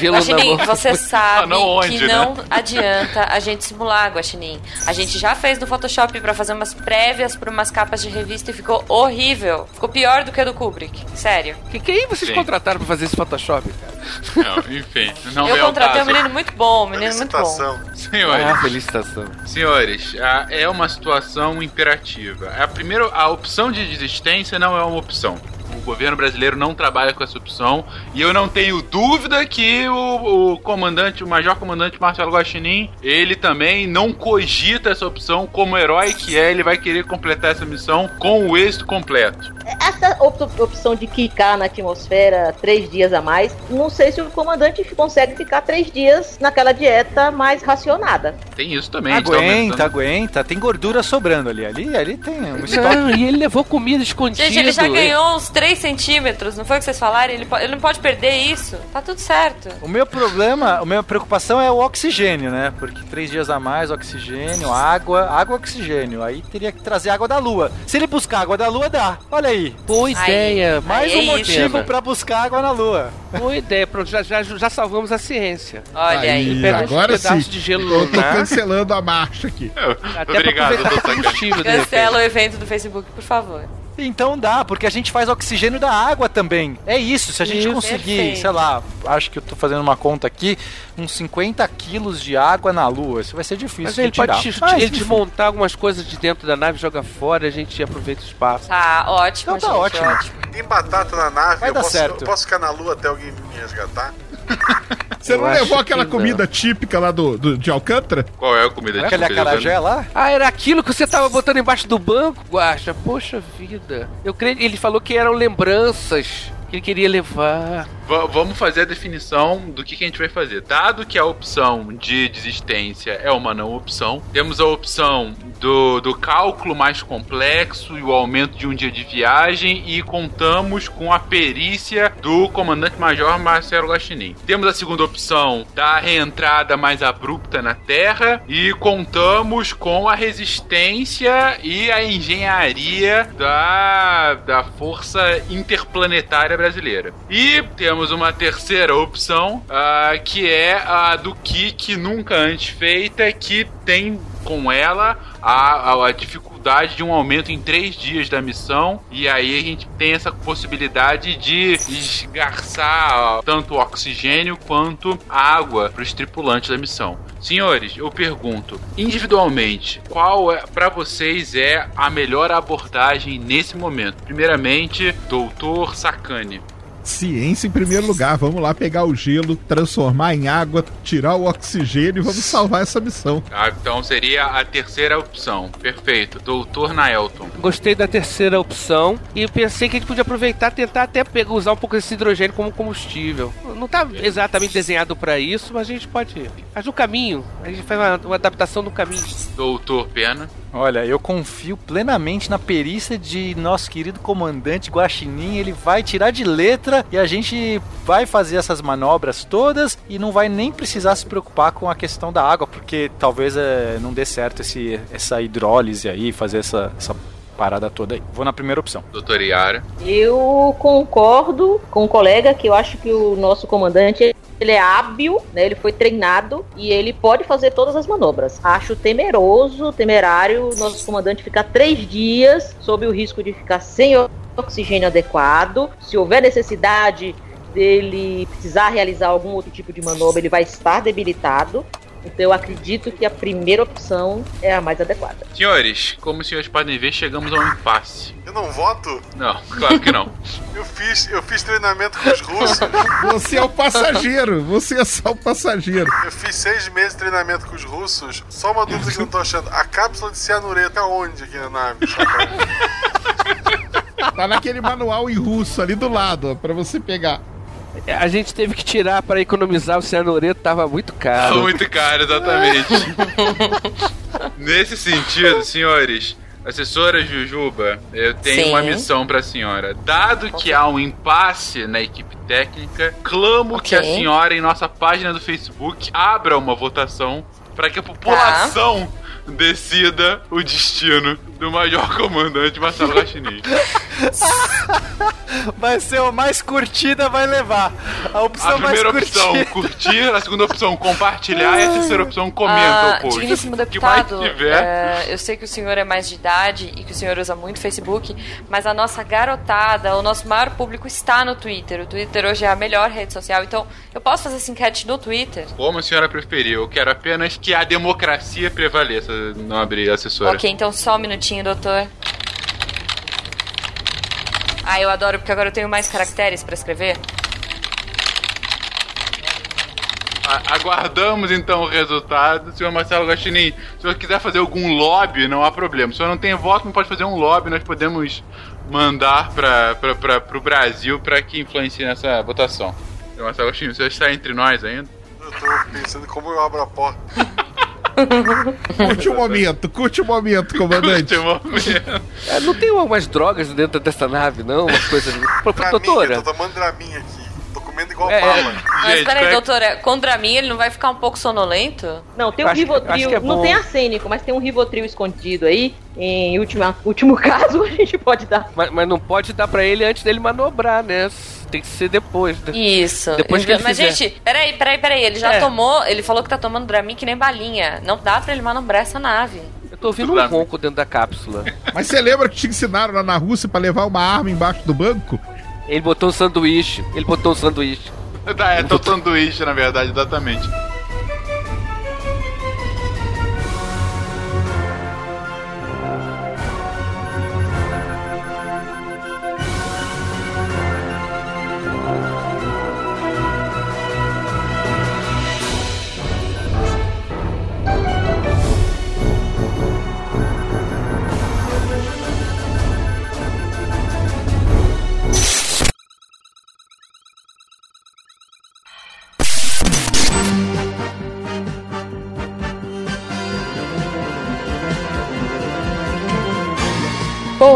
Gelo na
Guaxinim,
mão.
você sabe
Ah, não onde,
que
né?
não adianta a gente simular, Guaxinim. A gente já fez no Photoshop pra fazer umas prévias pra umas capas de revista e ficou horrível. Ficou pior do que a do Kubrick. Sério.
Que, quem vocês
Sim.
contrataram pra fazer esse Photoshop, cara?
Não, enfim, não
eu
é
contratei um menino muito bom, um menino muito bom.
Felicitação.
Senhores,
Ah, felicitação.
Senhores, a- é uma situação imperativa. A primeira, a opção de desistência não é uma opção. O governo brasileiro não trabalha com essa opção. E eu não tenho dúvida que o, o comandante, o major comandante Marcelo Guaxinim, ele também não cogita essa opção como herói que é, ele vai querer completar essa missão com o êxito completo.
Essa op- opção de quicar na atmosfera três dias a mais, não sei se o comandante consegue ficar três dias naquela dieta mais racionada.
Tem isso também. a gente tá
Aguenta, aguenta. Tem gordura sobrando ali. Ali, ali tem um estoque.
E ele levou comida escondida.
Gente, ele já ganhou uns 3 centímetros, não foi o que vocês falaram? Ele, ele não pode perder isso. Tá tudo certo.
O meu problema, a minha preocupação é o oxigênio, né? Porque três dias a mais, oxigênio, água, água, oxigênio. Aí teria que trazer água da lua. Se ele buscar água da lua, dá. Olha aí.
Boa ideia.
Mais
aí
um
é isso.
motivo
Pena.
pra buscar água na lua.
Boa ideia. Pronto, já, já, já salvamos a ciência.
Olha aí.
Uns
agora sim.
pedaços de gelo
Eu tô cancelando a marcha aqui.
Até
Obrigado,
pra aproveitar
doutor
Cancela o evento do Facebook, por favor.
Então dá, porque a gente faz oxigênio da água também. É isso, se a gente
Isso.
conseguir,
Perfeito.
sei lá, acho que eu tô fazendo uma conta aqui, uns 50 quilos de água na lua. Isso vai ser difícil
Mas
de
ele
tirar.
pode ele desmontar algumas coisas de dentro da nave, joga fora, a gente aproveita o espaço.
Tá, ótimo,
Então tá
gente,
ótimo.
Tem batata na nave,
Vai
eu
dar
posso,
certo.
eu posso ficar na lua até alguém me resgatar?
Você
Eu
não levou aquela
que não.
comida típica lá do, do- de Alcântara?
Qual é a comida
Não é aquele acarajé lá?
Ah, era aquilo que você tava botando embaixo do banco, Guaxa? Poxa vida. Eu creio ele falou que eram lembranças que ele queria levar.
Va- vamos fazer a definição do que, que a gente vai fazer. Dado que a opção de desistência é uma não opção, temos a opção do, do cálculo mais complexo e o aumento de um dia de viagem e contamos com a perícia do comandante-major Marcelo Guaxinim. Temos a segunda opção da reentrada mais abrupta na Terra e contamos com a resistência e a engenharia da, da Força Interplanetária Brasileira. E temos uma terceira opção, ah, que é a do Kik nunca antes feita, que tem com ela a, a, a dificuldade de um aumento em três dias da missão. E aí a gente tem essa possibilidade de esgarçar ó, tanto oxigênio quanto água para os tripulantes da missão. Senhores, eu pergunto, individualmente, qual é para vocês é a melhor abordagem nesse momento? Primeiramente, Doutor Sakane.
Ciência em primeiro lugar. Vamos lá pegar o gelo, transformar em água, tirar o oxigênio e vamos salvar essa missão.
Ah, então seria a terceira opção. Perfeito. Doutor Naelton.
Gostei da terceira opção e pensei que a gente podia aproveitar tentar até pegar, usar um pouco desse hidrogênio como combustível. Não tá exatamente desenhado para isso, mas a gente pode. Faz um caminho. A gente faz uma, uma adaptação do caminho.
Doutor Pena.
Olha, eu confio plenamente na perícia de nosso querido comandante Guaxinim. Ele vai tirar de letra e a gente vai fazer essas manobras todas e não vai nem precisar se preocupar com a questão da água, porque talvez é, não dê certo esse, essa hidrólise aí, fazer essa, essa parada toda aí. Vou na primeira opção.
Doutor Yara.
Eu concordo com o colega que eu acho que o nosso comandante ele é hábil, né? Ele foi treinado e ele pode fazer todas as manobras. Acho temeroso, temerário, o nosso comandante ficar três dias sob o risco de ficar sem oxigênio adequado. Se houver necessidade dele precisar realizar algum outro tipo de manobra, ele vai estar debilitado. Então eu acredito que a primeira opção é a mais adequada.
Senhores, como os senhores podem ver, chegamos a um impasse.
Eu não voto?
Não, claro que não.
Eu fiz, eu fiz treinamento com os russos.
Você é o passageiro, você é só o passageiro.
Eu fiz seis meses de treinamento com os russos. Só uma dúvida que eu não tô achando. A cápsula de cianureto é onde aqui na nave?
Tá naquele manual em russo ali do lado, ó, pra você pegar.
A gente teve que tirar para economizar o cianureto, tava muito
Tá
caro.
muito caro, exatamente. Nesse sentido, senhores, assessora Jujuba, eu tenho
Sim.
uma missão pra senhora. Dado que há um impasse na equipe técnica, clamo que a senhora, em nossa página do Facebook, abra uma votação para que a população decida o destino do Major Comandante Marcelo Guaxinim.
Vai ser o mais curtida, vai levar. A opção
A primeira
mais
opção,
curtida.
curtir. A segunda opção, compartilhar. E a terceira opção, comenta
Ah,
o post.
digníssimo
O que mais
deputado,
tiver.
é, eu sei que o senhor é mais de idade e que o senhor usa muito Facebook, mas a nossa garotada, o nosso maior público está no Twitter. O Twitter hoje é a melhor rede social, então eu posso fazer essa enquete no Twitter?
Como a senhora preferir, eu quero apenas que a democracia prevaleça, nobre assessora.
Ok, então só um minutinho, doutor.
Ah, eu adoro, porque agora eu tenho mais caracteres pra escrever.
A- Aguardamos então o resultado. Senhor Marcelo Guaxinim, se o senhor quiser fazer algum lobby, não há problema. Se o senhor não tem voto, não pode fazer um lobby, nós podemos mandar para o Brasil para que influencie nessa votação. Senhor Marcelo Guaxinim, o senhor está entre nós ainda?
Eu tô pensando como eu abro a porta.
Curte o momento, curte o momento, comandante.
É, não tem umas drogas dentro dessa nave, não? Umas coisas. Pô, doutora.
tô tomando Draminha aqui. Tô comendo igual
É,
bala.
Mas peraí, doutora, contra mim ele não vai ficar um pouco sonolento?
Não, tem um
Acho
Rivotril,
acho é
não tem arsênico, mas tem um Rivotril escondido aí. Em última, último caso, a gente pode dar.
Mas, mas não pode dar pra ele antes dele manobrar, né? Tem que ser depois. né?
Isso.
Depois que ele
Mas,
fizer.
gente, peraí, peraí, peraí. Ele já
É.
tomou. Ele falou que tá tomando Dramin que nem balinha. Não dá pra ele manobrar essa nave.
Eu tô ouvindo um ronco dentro da cápsula.
Mas você lembra que te ensinaram lá na Rússia pra levar uma arma embaixo do banco?
Ele botou um sanduíche. Ele botou um sanduíche.
É, tô sanduíche, na verdade, exatamente.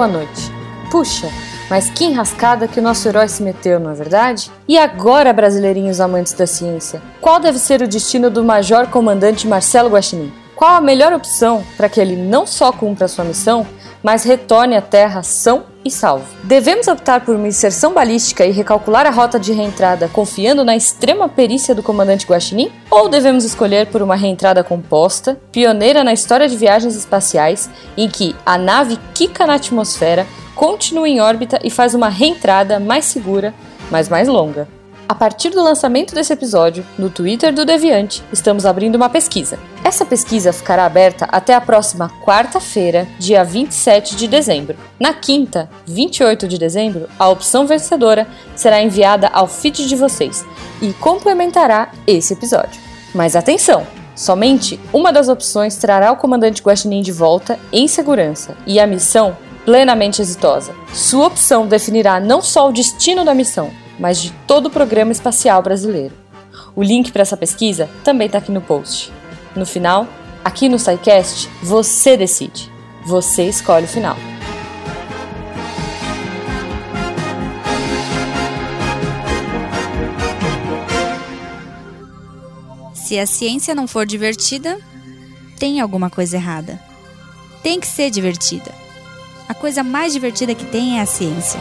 Boa noite. Puxa, mas que enrascada que o nosso herói se meteu, não é verdade? E agora, brasileirinhos amantes da ciência, qual deve ser o destino do Major Comandante Marcelo Guaxinim? Qual a melhor opção para que ele não só cumpra sua missão, mas retorne à Terra são e salvo? Devemos optar por uma inserção balística e recalcular a rota de reentrada confiando na extrema perícia do comandante Guaxinim? Ou devemos escolher por uma reentrada composta, pioneira na história de viagens espaciais, em que a nave quica na atmosfera, continua em órbita e faz uma reentrada mais segura, mas mais longa? A partir do lançamento desse episódio, no Twitter do Deviante, estamos abrindo uma pesquisa. Essa pesquisa ficará aberta até a próxima quarta-feira, dia 27 de dezembro. Na quinta, 28 de dezembro, a opção vencedora será enviada ao feed de vocês e complementará esse episódio. Mas atenção! Somente uma das opções trará o comandante Guaxinim de volta em segurança e a missão plenamente exitosa. Sua opção definirá não só o destino da missão, mas de todo o programa espacial brasileiro. O link para essa pesquisa também está aqui no post. No final, aqui no SciCast, você decide. Você escolhe o final.
Se a ciência não for divertida, tem alguma coisa errada. Tem que ser divertida. A coisa mais divertida que tem é a ciência.